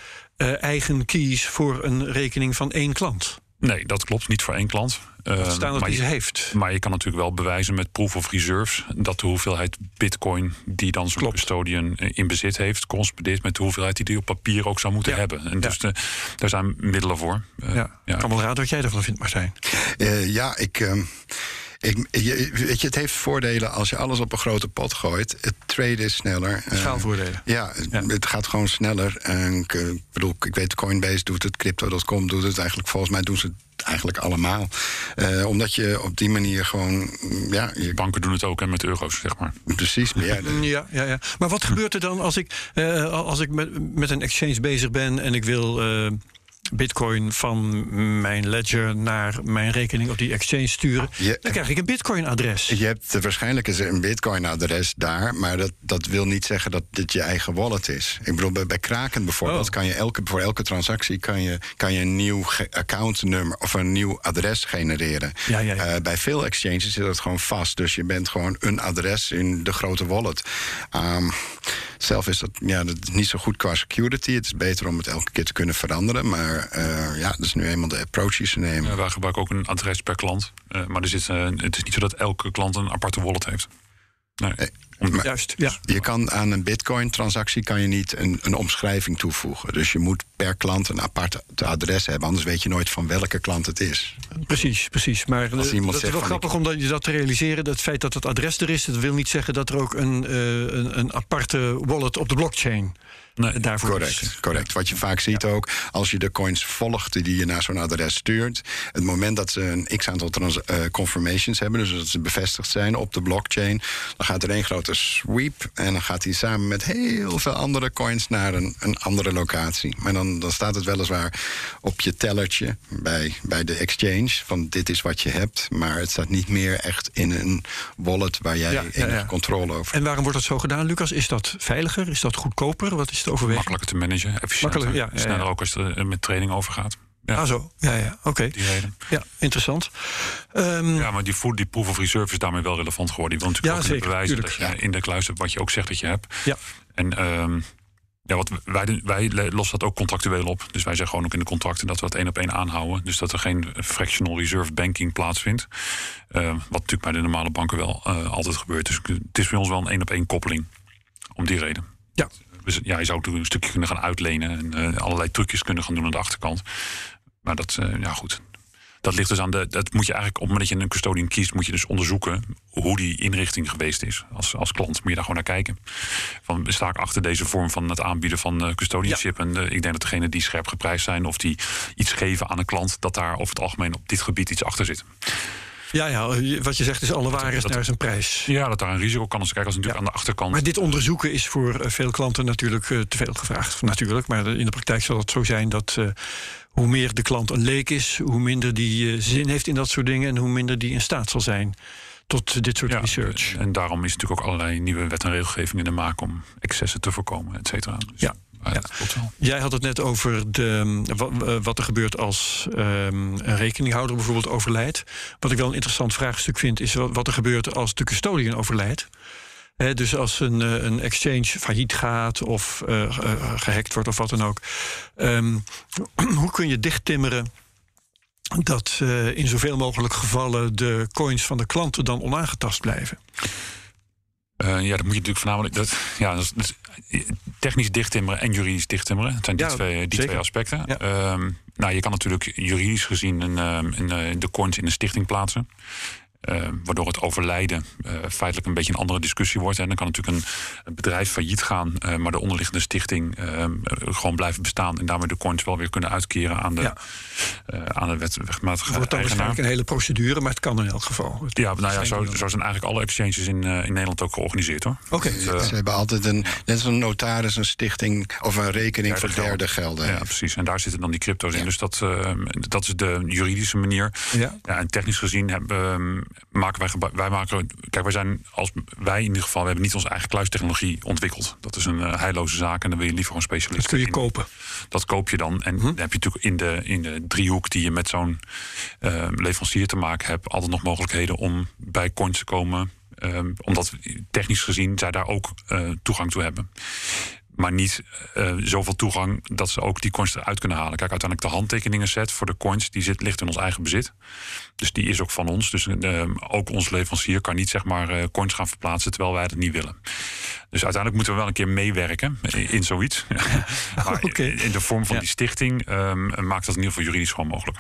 eigen keys voor een rekening van één klant. Nee, dat klopt. Niet voor één klant. Uh, staan dat die ze heeft. Maar je kan natuurlijk wel bewijzen met proof of reserves dat de hoeveelheid bitcoin die dan zo'n custodian eh, in bezit heeft, correspondeert met de hoeveelheid die die op papier ook zou moeten ja. hebben. En dus de, daar zijn middelen voor. Uh, ja. ja. kan wel raad wat jij ervan vindt, Martijn. Uh, ja, ik. Ik, je, weet je, het heeft voordelen als je alles op een grote pot gooit. Het trade is sneller. Schaalvoordelen. ja, ja, het gaat gewoon sneller. En ik, ik bedoel, ik weet, Coinbase doet het, Crypto.com doet het. Eigenlijk, volgens mij doen ze het eigenlijk allemaal. Uh, omdat je op die manier gewoon. Ja, je... Banken doen het ook en met euro's, zeg maar. Precies. Maar <laughs> ja, ja, ja, ja, Maar wat gebeurt er dan als ik, uh, als ik met, met een exchange bezig ben en ik wil. Uh, bitcoin van mijn ledger naar mijn rekening op die exchange sturen, je, dan krijg ik een bitcoin-adres. Je hebt waarschijnlijk is een bitcoin-adres daar, maar dat, dat wil niet zeggen dat dit je eigen wallet is. Ik bedoel, bij, bij Kraken bijvoorbeeld, oh. kan je elke, voor elke transactie kan je, kan je een nieuw accountnummer of een nieuw adres genereren. Ja, ja, ja. Uh, bij veel exchanges zit dat gewoon vast, dus je bent gewoon een adres in de grote wallet. Um, zelf is dat, ja, dat is niet zo goed qua security. Het is beter om het elke keer te kunnen veranderen. Maar uh, ja, dat is nu eenmaal de approach die ze nemen. Ja, wij gebruiken ook een adres per klant. Uh, maar er zit, uh, het is niet zo dat elke klant een aparte wallet heeft. Nee. Nee. Maar <laughs> Juist, ja. Je kan aan een bitcoin-transactie kan je niet een, een omschrijving toevoegen. Dus je moet per klant een apart adres hebben. Anders weet je nooit van welke klant het is. Precies, precies. Maar dat is wel grappig ik... om je dat te realiseren. Het feit dat het adres er is, dat wil niet zeggen dat er ook een, uh, een, een aparte wallet op de blockchain Nee, daarvoor correct, is. correct. Wat je vaak ziet ook, als je de coins volgt die je naar zo'n adres stuurt, het moment dat ze een x aantal uh, confirmations hebben, dus dat ze bevestigd zijn op de blockchain, dan gaat er één grote sweep en dan gaat hij samen met heel veel andere coins naar een, een andere locatie. Maar dan, dan staat het weliswaar op je tellertje bij, bij de exchange van dit is wat je hebt, maar het staat niet meer echt in een wallet waar jij ja, enige ja, controle over hebt. En waarom wordt dat zo gedaan, Lucas? Is dat veiliger? Is dat goedkoper? Wat is Makkelijker te managen, efficiënter. Ja, sneller ook als het met training overgaat. Ja. Ah, zo. Ja, ja. Oké. Ja, interessant. Um, ja, maar die, food, die proof of reserve is daarmee wel relevant geworden. Die wil natuurlijk ja, ook bewijzen dat je in de kluis hebt wat je ook zegt dat je hebt. Ja. En um, ja, wat wij, wij lossen dat ook contractueel op. Dus wij zeggen gewoon ook in de contracten dat we dat één op één aanhouden. Dus dat er geen fractional reserve banking plaatsvindt. Uh, wat natuurlijk bij de normale banken wel uh, altijd gebeurt. Dus het is bij ons wel een één op één koppeling. Om die reden. Ja, ja, je zou toen een stukje kunnen gaan uitlenen en uh, allerlei trucjes kunnen gaan doen aan de achterkant. Maar dat, uh, ja goed. Dat ligt dus aan de. Dat moet je eigenlijk op het moment dat je een custodian kiest, moet je dus onderzoeken hoe die inrichting geweest is. Als, als klant moet je daar gewoon naar kijken. Van sta ik achter deze vorm van het aanbieden van uh, custodianship? Ja. En uh, ik denk dat degenen die scherp geprijsd zijn of die iets geven aan een klant, dat daar over het algemeen op dit gebied iets achter zit. Ja, ja, wat je zegt is alle waar is naar zijn prijs. Ja, dat daar een risico kan kijken als natuurlijk ja. aan de achterkant. Maar dit onderzoeken is voor eh, veel klanten natuurlijk uh, te veel gevraagd. Natuurlijk, maar in de praktijk zal het zo zijn dat uh, hoe meer de klant een leek is, hoe minder die zin heeft in dat soort dingen en hoe minder die in staat zal zijn tot dit soort ja, research. En daarom is natuurlijk ook allerlei nieuwe wet en regelgeving in de maak om excessen te voorkomen, et cetera. Dus ja. Ja. Jij had het net over de, eh, wat er gebeurt als um, een rekeninghouder bijvoorbeeld overlijdt. Wat ik wel een interessant vraagstuk vind, is wat er gebeurt als de custodian overlijdt. He, dus als een, eh, een exchange failliet gaat of uh, uh, gehackt wordt of wat dan ook. Um, <clears throat> hoe kun je dichttimmeren dat uh, in zoveel mogelijk gevallen de coins van de klanten dan onaangetast blijven? Uh, ja, dat moet je natuurlijk voornamelijk. Dat, ja, dat is, technisch dichttimmeren en juridisch dichttimmeren. Het zijn die, ja, twee, die twee aspecten. Ja. Um, nou, je kan natuurlijk juridisch gezien een, een, de coins in een stichting plaatsen. Uh, waardoor het overlijden uh, feitelijk een beetje een andere discussie wordt. En dan kan natuurlijk een, een bedrijf failliet gaan, uh, maar de onderliggende stichting gewoon blijven bestaan. En daarmee de coins wel weer kunnen uitkeren aan de, ja. aan de wetmatige Het wordt dan waarschijnlijk een hele procedure, maar het kan in elk geval. Het ja, nou ja, zo, zo, zijn eigenlijk alle exchanges in, in Nederland ook georganiseerd hoor. Oké. Okay. Ze hebben altijd een, net als een notaris, een stichting of een rekening voor derde gelden. Ja, precies. En daar zitten dan die crypto's in. Dus dat, dat is de juridische manier. Ja. en technisch gezien hebben maken wij, wij maken. Kijk, wij zijn als wij in ieder geval, we hebben niet onze eigen kluistechnologie ontwikkeld. Dat is een uh, heilloze zaak en dan wil je liever een specialist. Dat kun je kopen. Dat koop je dan. En hm? dan heb je natuurlijk in de, in de driehoek die je met zo'n uh, leverancier te maken hebt, altijd nog mogelijkheden om bij coins te komen. Um, omdat technisch gezien zij daar ook uh, toegang toe hebben maar niet uh, zoveel toegang dat ze ook die coins eruit kunnen halen. Kijk, uiteindelijk de handtekeningen set voor de coins, die zit, ligt in ons eigen bezit. Dus die is ook van ons. Dus uh, ook ons leverancier kan niet zeg maar uh, coins gaan verplaatsen terwijl wij dat niet willen. Dus uiteindelijk moeten we wel een keer meewerken in, in zoiets. <laughs> maar <laughs> okay. in de vorm van ja. die stichting um, maakt dat in ieder geval juridisch gewoon mogelijk.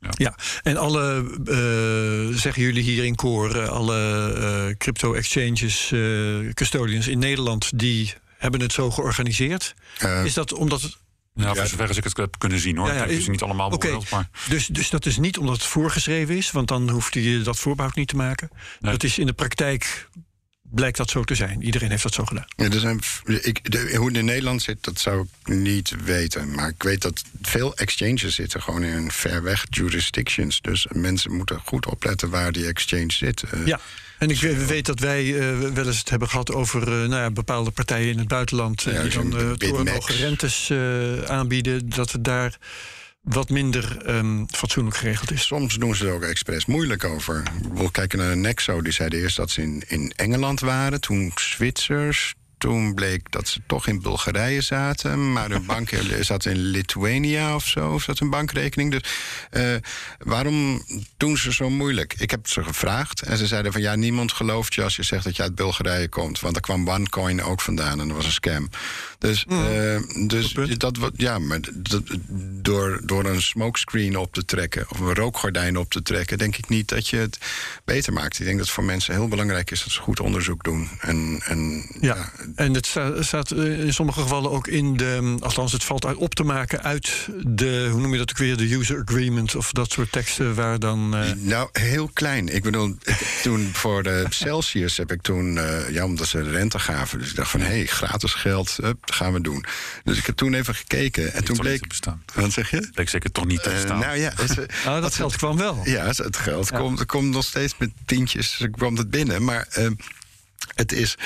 Ja. ja. en alle, uh, zeggen jullie hier in koor, alle uh, crypto exchanges, uh, custodians in Nederland die hebben het zo georganiseerd. Uh, is dat omdat het. Ja, voor zover als ik het heb kunnen zien hoor. Ja, ze niet allemaal beoordeeld. Okay. Maar... Dus, dus dat is niet omdat het voorgeschreven is, want dan hoeft je dat voorbehoud niet te maken. Nee. Dat is in de praktijk blijkt dat zo te zijn. Iedereen heeft dat zo gedaan. Ja, er zijn, ik, de, hoe het in Nederland zit, dat zou ik niet weten. Maar ik weet dat veel exchanges zitten gewoon in ver weg jurisdictions. Dus mensen moeten goed opletten waar die exchange zit. Ja. En ik weet dat wij uh, wel eens het hebben gehad over uh, nou ja, bepaalde partijen in het buitenland. Ja, die dan uh, torenhoge rentes aanbieden. Dat het daar wat minder um, fatsoenlijk geregeld is. Soms doen ze er ook expres moeilijk over. We kijken naar Nexo. Die zeiden eerst dat ze in, in Engeland waren. Toen Zwitsers, toen bleek dat ze toch in Bulgarije zaten. Maar hun bank <laughs> zat in Lithuania of zo. Of zat hun bankrekening. Dus uh, waarom doen ze zo moeilijk? Ik heb ze gevraagd. En ze zeiden van ja, niemand gelooft je als je zegt dat je uit Bulgarije komt. Want daar kwam OneCoin ook vandaan. En dat was een scam. Dus, mm. uh, dus dat wat ja, maar dat, door, door een smokescreen op te trekken. Of een rookgordijn op te trekken. Denk ik niet dat je het beter maakt. Ik denk dat het voor mensen heel belangrijk is dat ze goed onderzoek doen. En, en ja. ja en het staat eh, in sommige gevallen ook in de. Althans, het valt uit op te maken uit de. Hoe noem je dat ook weer? De user agreement of dat soort teksten waar dan. Uh... Nou, heel klein. Ik bedoel, toen voor de <laughs> Celsius heb ik toen. Uh, ja, omdat ze de rente gaven. Dus ik dacht van hé, hey, gratis geld, up, dat gaan we doen. Dus ik heb toen even gekeken. En toen bleek. Bestaan. Wat zeg je? Bleek zeker toch niet te bestaan. nou ja, <laughs> oh, dat geld kwam wel. Ja, het geld ja. komt, komt nog steeds met tientjes. kwam het binnen. Maar het is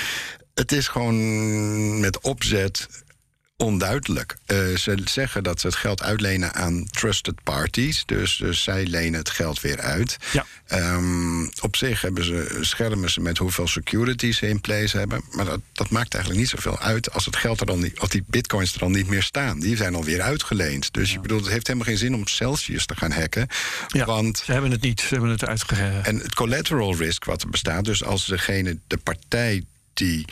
het is gewoon met opzet onduidelijk. Uh, ze zeggen dat ze het geld uitlenen aan trusted parties. Dus, dus zij lenen het geld weer uit. Ja. Um, op zich hebben ze, schermen ze met hoeveel securities ze in place hebben. Maar dat, dat maakt eigenlijk niet zoveel uit als het geld er dan niet, als die bitcoins er dan niet meer staan. Die zijn alweer uitgeleend. Dus ja. je bedoelt, het heeft helemaal geen zin om Celsius te gaan hacken. Ja, want, ze hebben het niet, ze hebben het uitgegeven. En het collateral risk wat er bestaat, dus als degene, de partij die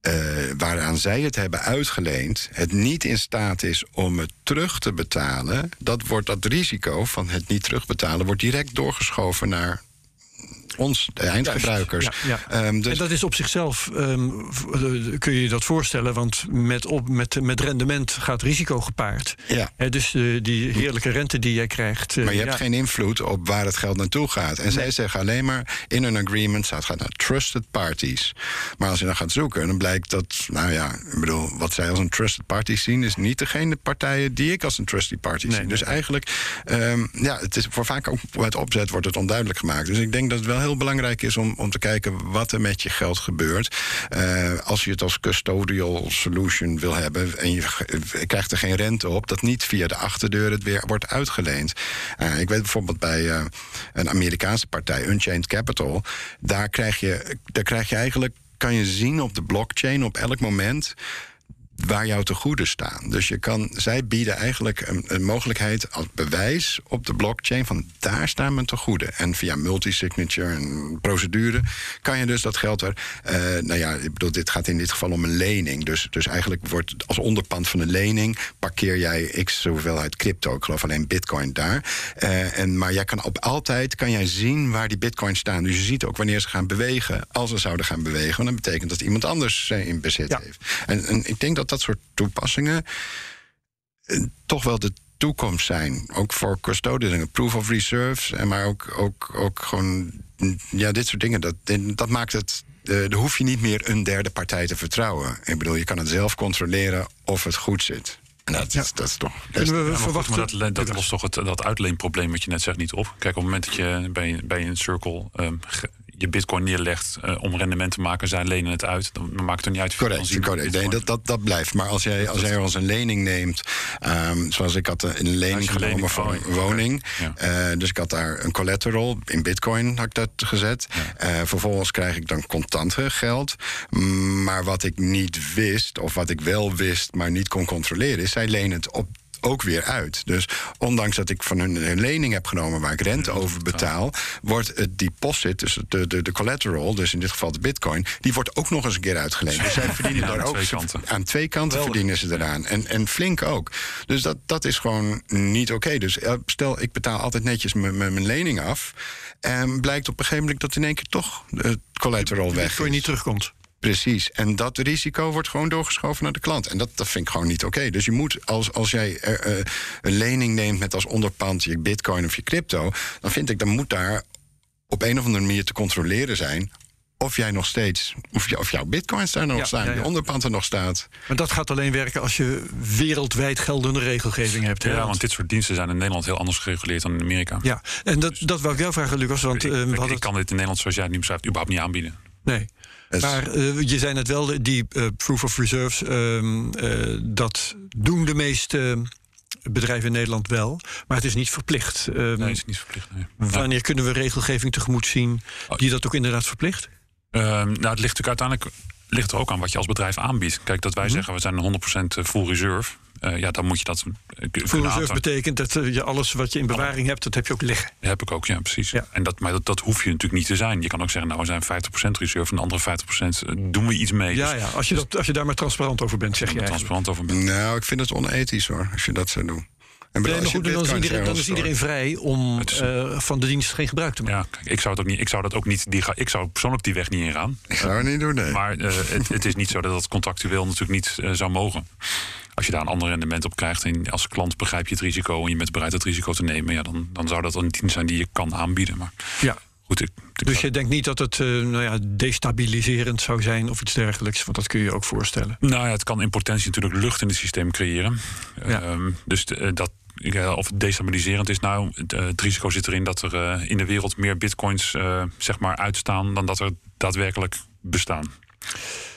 uh, waaraan zij het hebben uitgeleend, het niet in staat is om het terug te betalen, dat wordt dat risico van het niet terugbetalen wordt direct doorgeschoven naar ons, de eindgebruikers. Juist, ja, ja. Um, dus en dat is op zichzelf, um, kun je je dat voorstellen, want met, op, met, met rendement gaat risico gepaard. Ja. He, dus uh, die heerlijke rente die jij krijgt. Uh, maar je hebt geen invloed op waar het geld naartoe gaat. En nee. zij zeggen alleen maar in een agreement staat gaat naar trusted parties. Maar als je dan gaat zoeken, dan blijkt dat, nou ja, ik bedoel, wat zij als een trusted party zien, is niet degene partijen die ik als een trusted party nee, zie. Nee, dus eigenlijk, um, ja, het is voor vaak ook het opzet wordt het onduidelijk gemaakt. Dus ik denk dat het wel heel belangrijk is om, om te kijken wat er met je geld gebeurt. Uh, als je het als custodial solution wil hebben en je, krijgt er geen rente op, dat niet via de achterdeur het weer wordt uitgeleend. Uh, ik weet bijvoorbeeld bij uh, een Amerikaanse partij, Unchained Capital, daar krijg je, daar krijg je eigenlijk, kan je zien op de blockchain op elk moment waar jouw tegoeden staan. Dus je kan, zij bieden eigenlijk een, een, mogelijkheid als bewijs op de blockchain van daar staan mijn tegoeden. En via multisignature en procedure kan je dus dat geld er. Uh, nou ja, ik bedoel, dit gaat in dit geval om een lening. Dus, dus eigenlijk wordt als onderpand van een lening parkeer jij x hoeveelheid crypto. Ik geloof alleen bitcoin daar. Uh, en, maar jij kan op altijd kan jij zien waar die bitcoins staan. Dus je ziet ook wanneer ze gaan bewegen. Als ze zouden gaan bewegen, want dat betekent dat iemand anders ze in bezit heeft. En, en ik denk dat dat soort toepassingen uh, toch wel de toekomst zijn. Ook voor custodian, proof of reserves. En maar ook, ook, ook gewoon ja, dit soort dingen. Dat, dat maakt het. Uh, hoef je niet meer een derde partij te vertrouwen. Ik bedoel, je kan het zelf controleren of het goed zit. En dat, ja. is, dat is toch. Kunnen we, we verwachten. Maar dat, dat lost toch het, dat uitleenprobleem wat je net zegt niet op. Kijk, op het moment dat je bij, bij een circle um, je bitcoin neerlegt uh, om rendement te maken, zij lenen het uit. Dan maakt het niet uit. Correct, correct. Nee, dat, dat, dat blijft. Maar als jij, als jij als een lening neemt, um, zoals ik had een lening genomen lening, voor een woning. Ja. Uh, dus ik had daar een collateral, in bitcoin had ik dat gezet. Ja. Uh, vervolgens krijg ik dan contant geld. Maar wat ik niet wist, of wat ik wel wist, maar niet kon controleren, is zij lenen het op ook weer uit. Dus ondanks dat ik van hun een lening heb genomen waar ik rente over betaal, wordt het deposit, dus de, de, de collateral, dus in dit geval de bitcoin, die wordt ook nog eens een keer uitgeleend. Dus zij verdienen daar ook. Twee aan twee kanten verdienen ze eraan. En, en flink ook. Dus dat, dat is gewoon niet oké. Okay. Dus stel, ik betaal altijd netjes mijn lening af. En blijkt op een gegeven moment dat in één keer toch het collateral weg is. je niet terugkomt. Precies. En dat risico wordt gewoon doorgeschoven naar de klant. En dat, dat vind ik gewoon niet oké. Okay. Dus je moet, als, als jij uh, een lening neemt met als onderpand je bitcoin of je crypto, dan vind ik, dan moet daar op een of andere manier te controleren zijn of jij nog steeds, of, jouw bitcoins daar nog ja, staan, ja, ja. je onderpand er nog staat. Maar dat gaat alleen werken als je wereldwijd geldende regelgeving hebt. Ja, want dit soort diensten zijn in Nederland heel anders gereguleerd dan in Amerika. Ja, en dat, dat wil ik jou vragen, Lucas. Want, ik, uh, ik, ik kan dit in Nederland, zoals jij het nu beschrijft, überhaupt niet aanbieden. Nee. Maar uh, je zei net wel, die uh, proof of reserves, uh, dat doen de meeste bedrijven in Nederland wel. Maar het is niet verplicht. nee, het is niet verplicht. Nee. Wanneer kunnen we regelgeving tegemoet zien die dat ook inderdaad verplicht? Ehm, nou, het ligt natuurlijk uiteindelijk ligt er ook aan wat je als bedrijf aanbiedt. Kijk, dat wij mm -hmm. zeggen, we zijn 100% full reserve. Uh, ja, dan moet je dat Full reserve betekent dat uh, je alles wat je in bewaring hebt, dat heb je ook liggen. Dat heb ik ook, ja, precies. Ja. En dat, maar dat, dat hoef je natuurlijk niet te zijn. Je kan ook zeggen, nou, we zijn 50% reserve en de andere 50% doen we iets mee. Ja, dus, ja als, je dat, als je daar maar transparant over bent, zeg je transparant over bent. Nou, ik vind het onethisch hoor, als je dat zou doen. En nee, goed, dan, is iedereen, dan is iedereen vrij om is, uh, van de dienst geen gebruik te maken. Ja, kijk, ik zou het ook niet. Ik zou dat ook niet. Die, ik zou persoonlijk die weg niet ingaan. Ik zou het niet doen, nee. Maar uh, het, het, is niet zo dat dat contractueel natuurlijk niet uh, zou mogen. Als je daar een ander rendement op krijgt en als klant begrijp je het risico en je bent bereid het risico te nemen, ja, dan, dan zou dat een dienst zijn die je kan aanbieden. Maar ja. Goed, ik, ik dus je denkt niet dat het uh, nou ja, destabiliserend zou zijn of iets dergelijks? Want dat kun je je ook voorstellen. Nou ja, het kan in potentie natuurlijk lucht in het systeem creëren. Ja. Um, dus de, dat, of het destabiliserend is. Nou, het, het, risico zit erin dat er in de wereld meer bitcoins zeg maar uitstaan dan dat er daadwerkelijk bestaan.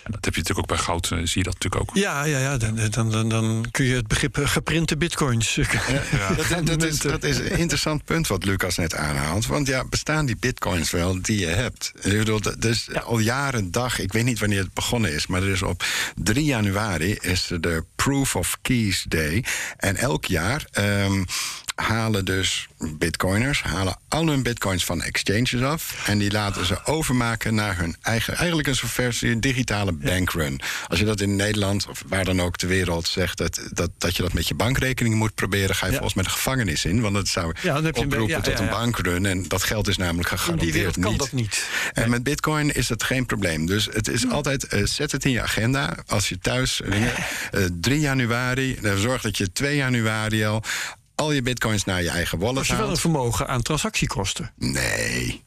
En dat heb je natuurlijk ook bij goud, uh, zie je dat natuurlijk ook. Ja, ja, ja dan, dan, dan, dan kun je het begrip geprinte bitcoins. Ja, ja. <laughs> Dat, dat, is, dat is een interessant punt wat Lucas net aanhaalt. Want ja, bestaan die bitcoins wel die je hebt? Ik bedoel, dus ja. al jaren dag, ik weet niet wanneer het begonnen is, maar er is op 3 januari is de Proof of Keys Day. En elk jaar. Um, halen dus bitcoiners halen al hun bitcoins van exchanges af en die laten ze overmaken naar hun eigen eigenlijk een soort versie digitale bankrun. Als je dat in Nederland of waar dan ook ter wereld zegt dat, dat, dat je dat met je bankrekening moet proberen, ga je ja. volgens mij de gevangenis in, want dat zou ja, dan heb je oproepen ja, tot een bankrun en dat geld is namelijk gegarandeerd kan niet. Dat niet. En met bitcoin is dat geen probleem. Dus het is altijd uh, zet het in je agenda als je thuis uh, <laughs> 3 januari, uh, zorg dat je 2 januari al al je bitcoins naar je eigen wallet Als je wel een vermogen aan transactiekosten? Nee.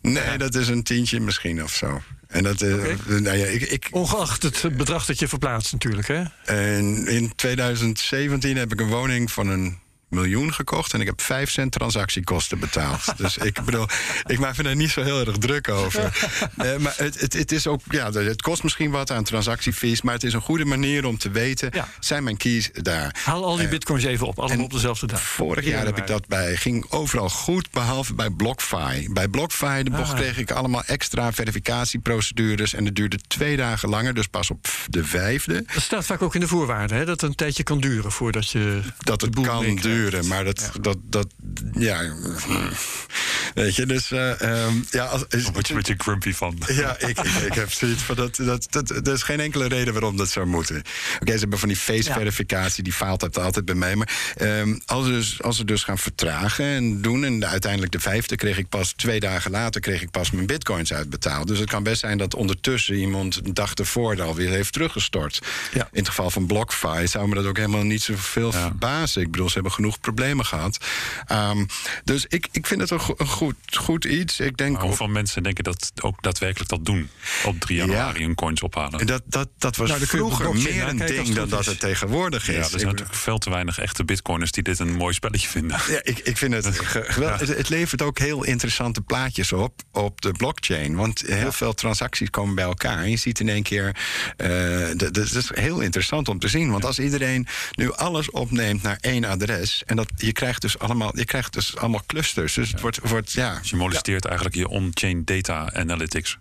Nee, ja. dat is een tientje misschien of zo. En dat, uh, okay. nou ja, ik, ik, Ongeacht het bedrag dat je verplaatst natuurlijk, hè? En in 2017 heb ik een woning van een miljoen gekocht en ik heb 5 cent transactiekosten betaald. <laughs> dus ik bedoel, ik maak me daar niet zo heel erg druk over. Uh, <laughs> maar het, het, het, is ook, ja, het kost misschien wat aan transactiefees, maar het is een goede manier om te weten: ja. zijn mijn keys daar? Haal al die bitcoins even op, allemaal op dezelfde dag. Vorig jaar heb ik dat bij, ging overal goed, behalve bij BlockFi. Bij BlockFi de ah. kreeg ik allemaal extra verificatieprocedures en het duurde twee dagen langer, dus pas op de vijfde. Dat staat vaak ook in de voorwaarden, hè, dat het een tijdje kan duren voordat je. Dat het kan duren, maar dat, ja. dat, dat, ja. Weet je, dus. Uh, um, ja, als, is, word je een beetje grumpy van. Ja, ik, ik, ik heb zoiets van dat, dat, dat. Er is geen enkele reden waarom dat zou moeten. Oké, okay, ze hebben van die face-verificatie, die faalt altijd bij mij. Maar um, als, we dus, als we dus gaan vertragen en doen. En uiteindelijk de vijfde kreeg ik pas twee dagen later kreeg ik pas mijn bitcoins uitbetaald. Dus het kan best zijn dat ondertussen iemand een dag ervoor alweer heeft teruggestort. Ja. In het geval van BlockFi zou me dat ook helemaal niet zoveel ja. verbazen. Ik bedoel, ze hebben genoeg problemen gehad. Um, dus ik, ik vind het een, een goed, goed iets. Ik denk maar hoeveel mensen denken dat ook daadwerkelijk dat doen? Op 3 januari ja. hun coins ophalen. Dat, dat, dat was nou, vroeger meer een ding dan dat het tegenwoordig is. Ja, er zijn natuurlijk veel te weinig echte bitcoiners die dit een mooi spelletje vinden. Ja, ik, ik vind het <laughs> geweldig. Het, het, levert ook heel interessante plaatjes op op de blockchain. Want heel veel transacties komen bij elkaar. En je ziet in één keer. Uh, dat is heel interessant om te zien. Want als iedereen nu alles opneemt naar één adres. En dat je krijgt dus allemaal, je krijgt dus allemaal clusters. Dus het wordt, wordt ja. Dus je molesteert eigenlijk je on-chain data analytics.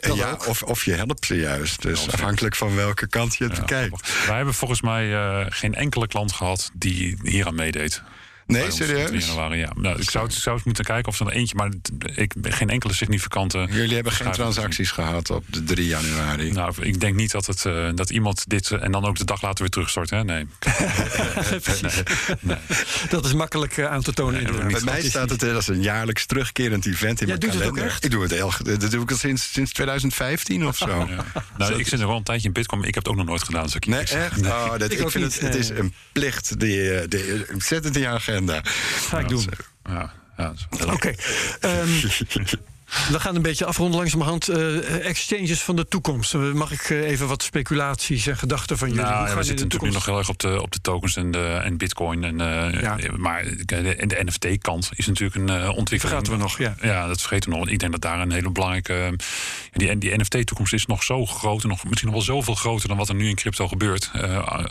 Ja, of, of je helpt ze juist. Dus afhankelijk van welke kant je het bekijkt. Wij hebben volgens mij uh, geen enkele klant gehad die hier aan meedeed. Nee, serieus? Januari, ja. Nou, ik zou, het, zou eens moeten kijken of er eentje, maar ik geen enkele significante. Jullie hebben geen transacties gehad op de 3 januari. Nou, ik denk niet dat, het, uh, dat iemand dit uh, en dan ook de dag later weer terugstort. Hè? Nee. <laughs> nee, nee. Dat is makkelijk uh, aan te tonen. Nee, Bij mij staat het als een jaarlijks terugkerend event in Jij mijn doet kalender. Het ook echt? Ik doe het heel, dat doe ik al sinds, sinds 2015 of zo. Ja. Nou, <laughs> ik zit nog wel een tijdje in Bitcoin, maar ik heb het ook nog nooit gedaan. Dus ik nee, echt? Oh, dat, ik, ik vind het, het is een plicht. Die, die, zet het in je agenda ga ik doen. Ja, ja, Oké. Okay. Um, <laughs> We gaan een beetje afronden langzamerhand. Uh, exchanges van de toekomst. Uh, mag ik uh, even wat speculaties en gedachten van jullie? Nou, ja, we zitten natuurlijk nu nog heel erg op de, op de tokens en, de, en bitcoin. En, ja. Maar de, de NFT-kant is natuurlijk een ontwikkeling. Dat vergaten we nog, ja. Ja, dat vergeten we nog. Ik denk dat daar een hele belangrijke... die die NFT-toekomst is nog zo groot... en nog, misschien nog wel zoveel groter dan wat er nu in crypto gebeurt. op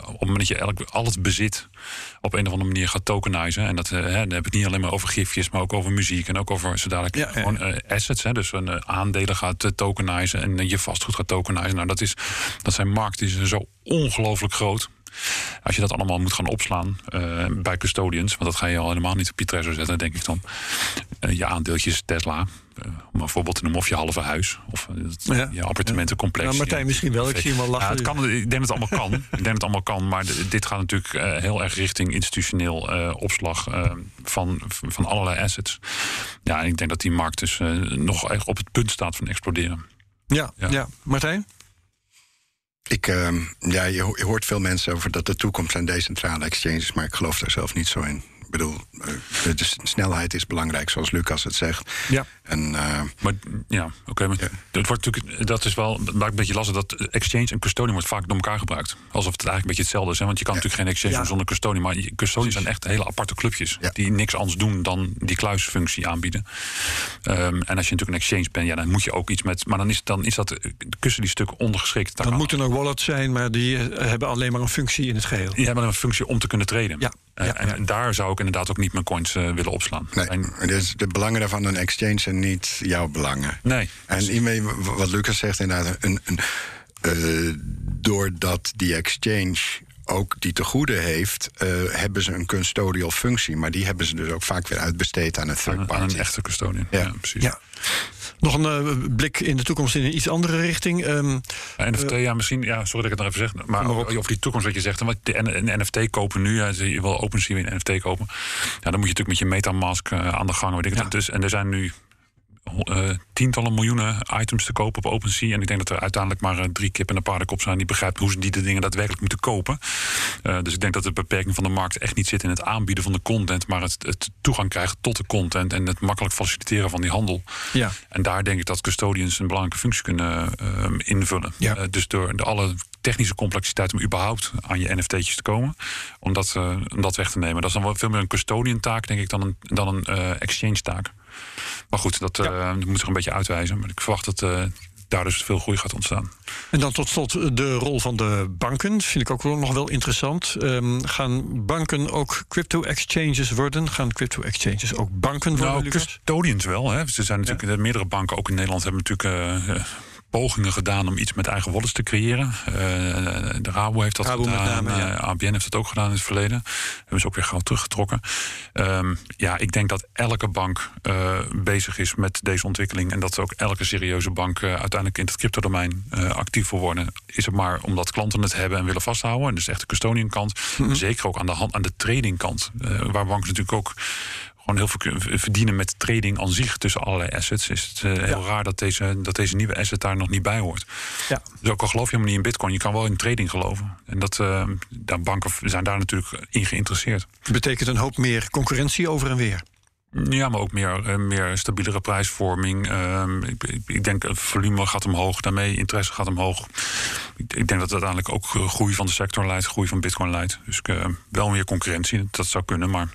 het moment dat je elk, al het bezit op een of andere manier gaat tokenizen... en dat, hè, dan heb ik het niet alleen maar over gifjes... maar ook over muziek en ook over zo dadelijk ja, gewoon assets. Hè, dus een aandelen gaat tokenizen en je vastgoed gaat tokenizen. Nou, dat, is, dat zijn markten die zijn zo ongelooflijk groot. Als je dat allemaal moet gaan opslaan uh, bij custodians, want dat ga je al helemaal niet op je trezor zetten, denk ik dan. Uh, je aandeeltjes Tesla, uh, om een voorbeeld te noemen, of je halve huis, of ja. je appartementencomplex. Ja. Nou, Martijn, misschien wel. Ik zie hem al lachen. Ja, het kan, ik denk dat het allemaal kan. <laughs> ik denk dat het allemaal kan, maar dit gaat natuurlijk heel erg richting institutioneel opslag van, van allerlei assets. Ja, en ik denk dat die markt dus nog echt op het punt staat van exploderen. Ja, ja. ja. Martijn? Ik, uh, ja, je, hoort veel mensen over dat de toekomst zijn decentrale exchanges, maar ik geloof daar zelf niet zo in. Ik bedoel, uh, de snelheid is belangrijk, zoals Lucas het zegt. Ja. En, uh, maar ja, oké. Okay, maar ja. Het wordt natuurlijk, dat is wel maakt een beetje lastig dat exchange en custodian wordt vaak door elkaar gebruikt. Alsof het eigenlijk een beetje hetzelfde is. Hè? Want je kan ja. natuurlijk geen exchange ja. zonder custodian. Maar custodians zijn echt hele aparte clubjes die niks anders doen dan die kluisfunctie aanbieden. Um, en als je natuurlijk een exchange bent, ja, dan moet je ook iets met. Maar dan is, dan is dat kussen die stuk ondergeschikt. Dan moeten er wallets zijn, maar die hebben alleen maar een functie in het geheel. Die hebben een functie om te kunnen treden. Ja. Uh, en daar zou ik inderdaad ook niet mijn coins uh, willen opslaan. Nee, en, dus de belangen van een exchange zijn niet jouw belangen. Nee. En hiermee, wat Lucas zegt inderdaad, een, een, uh, doordat die exchange ook die te goede heeft, uh, hebben ze een custodial functie. Maar die hebben ze dus ook vaak weer uitbesteed aan een third party. Aan een echte custodian, ja, ja precies. Ja. Nog een uh, blik in de toekomst in een iets andere richting. Um, ja, NFT, uh, ja, misschien, ja, sorry dat ik het nog even zeg. Maar over die toekomst wat je zegt. Want de, een NFT kopen nu, ja, je wil OpenSea een NFT kopen. Ja, dan moet je natuurlijk met je Metamask uh, aan de gang. Weet ik ja. dus, en er zijn nu uh, tientallen miljoenen items te kopen op OpenSea. En ik denk dat er uiteindelijk maar uh, drie kippen en een paardenkop zijn die begrijpen hoe ze die de dingen daadwerkelijk moeten kopen. Uh, dus ik denk dat de beperking van de markt echt niet zit in het aanbieden van de content, maar het, het toegang krijgen tot de content en het makkelijk faciliteren van die handel. Ja. En daar denk ik dat custodians een belangrijke functie kunnen invullen. Ja. dus door de alle technische complexiteit om überhaupt aan je NFT'tjes te komen. Om dat, om dat weg te nemen. Dat is dan wel veel meer een custodian taak, denk ik, dan een, dan een exchange taak. Maar goed, dat, ja. moet zich een beetje uitwijzen. Maar ik verwacht dat daar dus veel groei gaat ontstaan. En dan tot slot de rol van de banken. Vind ik ook nog wel interessant. Um, gaan banken ook crypto-exchanges worden? Gaan crypto-exchanges ook banken worden? Nou, custodians wel. Hè. Ze zijn natuurlijk, meerdere banken, ook in Nederland, hebben natuurlijk uh, pogingen gedaan om iets met eigen wallets te creëren. Uh, de Rabo heeft dat Rabo gedaan. Name, ja. ABN heeft dat ook gedaan in het verleden. Hebben ze ook weer gauw teruggetrokken. Um, ja, ik denk dat elke bank uh, bezig is met deze ontwikkeling. En dat ook elke serieuze bank uiteindelijk in het cryptodomein actief wil worden. Is het maar omdat klanten het hebben en willen vasthouden. En dus echt de custodian kant. Mm -hmm. Zeker ook aan de, hand, aan de trading kant. waar banken natuurlijk ook gewoon heel veel verdienen met trading aan zich tussen allerlei assets. Is het uh, heel ja. raar dat deze, dat deze nieuwe asset daar nog niet bij hoort. Ja. Dus ook al geloof je helemaal niet in bitcoin, je kan wel in trading geloven. En dat, uh, daar banken zijn daar natuurlijk in geïnteresseerd. Betekent een hoop meer concurrentie over en weer. Ja, maar ook meer, meer stabielere prijsvorming. Uh, ik, ik, denk het volume gaat omhoog, daarmee interesse gaat omhoog. Ik, ik denk dat het uiteindelijk ook groei van de sector leidt, groei van bitcoin leidt. Dus wel meer concurrentie, dat zou kunnen, maar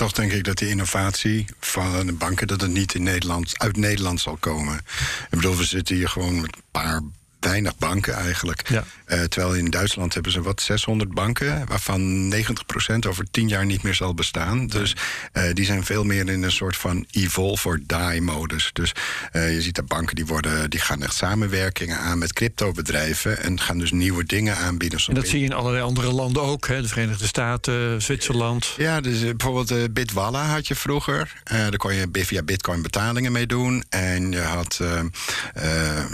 toch denk ik dat die innovatie van de banken dat het niet in Nederland, uit Nederland zal komen. Ik bedoel, we zitten hier gewoon met een paar weinig banken eigenlijk. Ja. Uh, terwijl in Duitsland hebben ze wat 600 banken, waarvan 90% over 10 jaar niet meer zal bestaan. Dus uh, die zijn veel meer in een soort van evolve or die modus. Dus uh, je ziet dat banken die worden, die gaan echt samenwerkingen aan met cryptobedrijven en gaan dus nieuwe dingen aanbieden. En dat zie je in allerlei andere landen ook, hè? de Verenigde Staten, Zwitserland. Ja, dus bijvoorbeeld Bitwalla had je vroeger. daar kon je via Bitcoin betalingen mee doen. En je had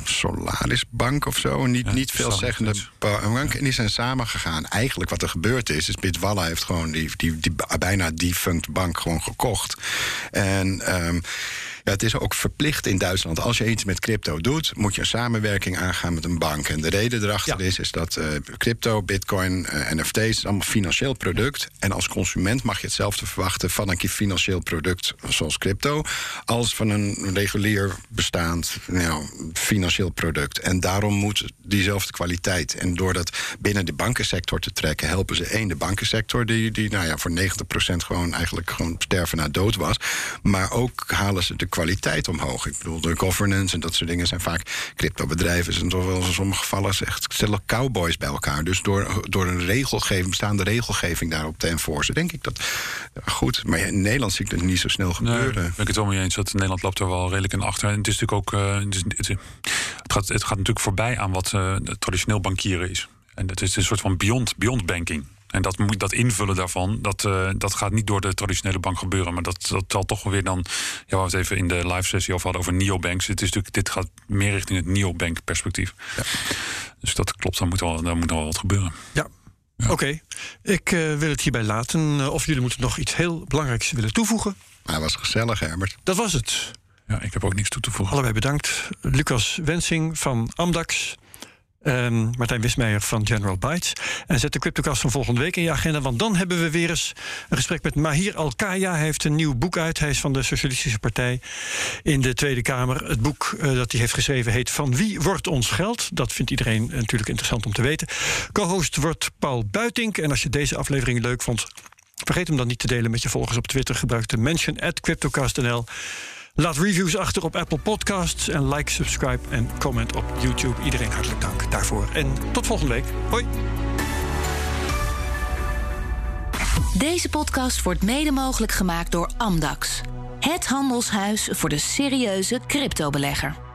Solaris Bank of zo, niet, ja, niet veelzeggende bank. En die zijn samengegaan. Eigenlijk wat er gebeurd is, is Bitwalla heeft gewoon die, die, die bijna defunct bank gewoon gekocht. En um, ja, het is ook verplicht in Duitsland. Als je iets met crypto doet, moet je een samenwerking aangaan met een bank. En de reden erachter ja. is, is dat uh, crypto, bitcoin, uh, NFT's, is allemaal financieel product. En als consument mag je hetzelfde verwachten van een financieel product zoals crypto, als van een regulier bestaand nou, financieel product. En daarom moet diezelfde kwaliteit. En door dat binnen de bankensector te trekken, helpen ze één, de bankensector, die, die nou ja, voor 90% gewoon eigenlijk gewoon sterven na dood was. Maar ook halen ze de kwaliteit omhoog. Ik bedoel, de governance en dat soort dingen zijn vaak cryptobedrijven. zijn toch wel in sommige gevallen echt stellen cowboys bij elkaar. Dus door, door een regelgeving, bestaande regelgeving daarop te enforcen, denk ik dat goed. Maar in Nederland zie ik dat niet zo snel gebeuren. Nee, ben ik het wel mee eens dat Nederland loopt er wel redelijk in achter. En het is natuurlijk ook. Uh, het, is, het, gaat, het gaat natuurlijk voorbij aan wat uh, traditioneel bankieren is. En dat is een soort van beyond, beyond banking. En dat, moet, dat invullen daarvan, dat, uh, dat gaat niet door de traditionele bank gebeuren. Maar dat, dat zal toch weer dan. Ja, we het even in de live sessie over hadden over neobanks. Het is natuurlijk, dit gaat meer richting het neobank perspectief. Ja. Dus dat klopt, daar moet wel, daar moet wel wat gebeuren. Ja. ja. Oké, okay. ik uh, wil het hierbij laten. Uh, of jullie moeten nog iets heel belangrijks willen toevoegen? Hij was gezellig, Herbert. Dat was het. Ja, ik heb ook niks toe te voegen. Allebei bedankt. Lucas Wensing van Amdax. Um, Martijn Wismeijer van General Bytes. En zet de CryptoCast van volgende week in je agenda. Want dan hebben we weer eens een gesprek met Mahir Alkaya. Hij heeft een nieuw boek uit. Hij is van de Socialistische Partij in de Tweede Kamer. Het boek uh, dat hij heeft geschreven heet Van wie wordt ons geld? Dat vindt iedereen natuurlijk interessant om te weten. Co-host wordt Paul Buitink. En als je deze aflevering leuk vond... vergeet hem dan niet te delen met je volgers op Twitter. Gebruik de mention at CryptoCast.nl. Laat reviews achter op Apple Podcasts. En like, subscribe en comment op YouTube. Iedereen hartelijk dank daarvoor. En tot volgende week. Hoi. Deze podcast wordt mede mogelijk gemaakt door Amdax. Het handelshuis voor de serieuze cryptobelegger.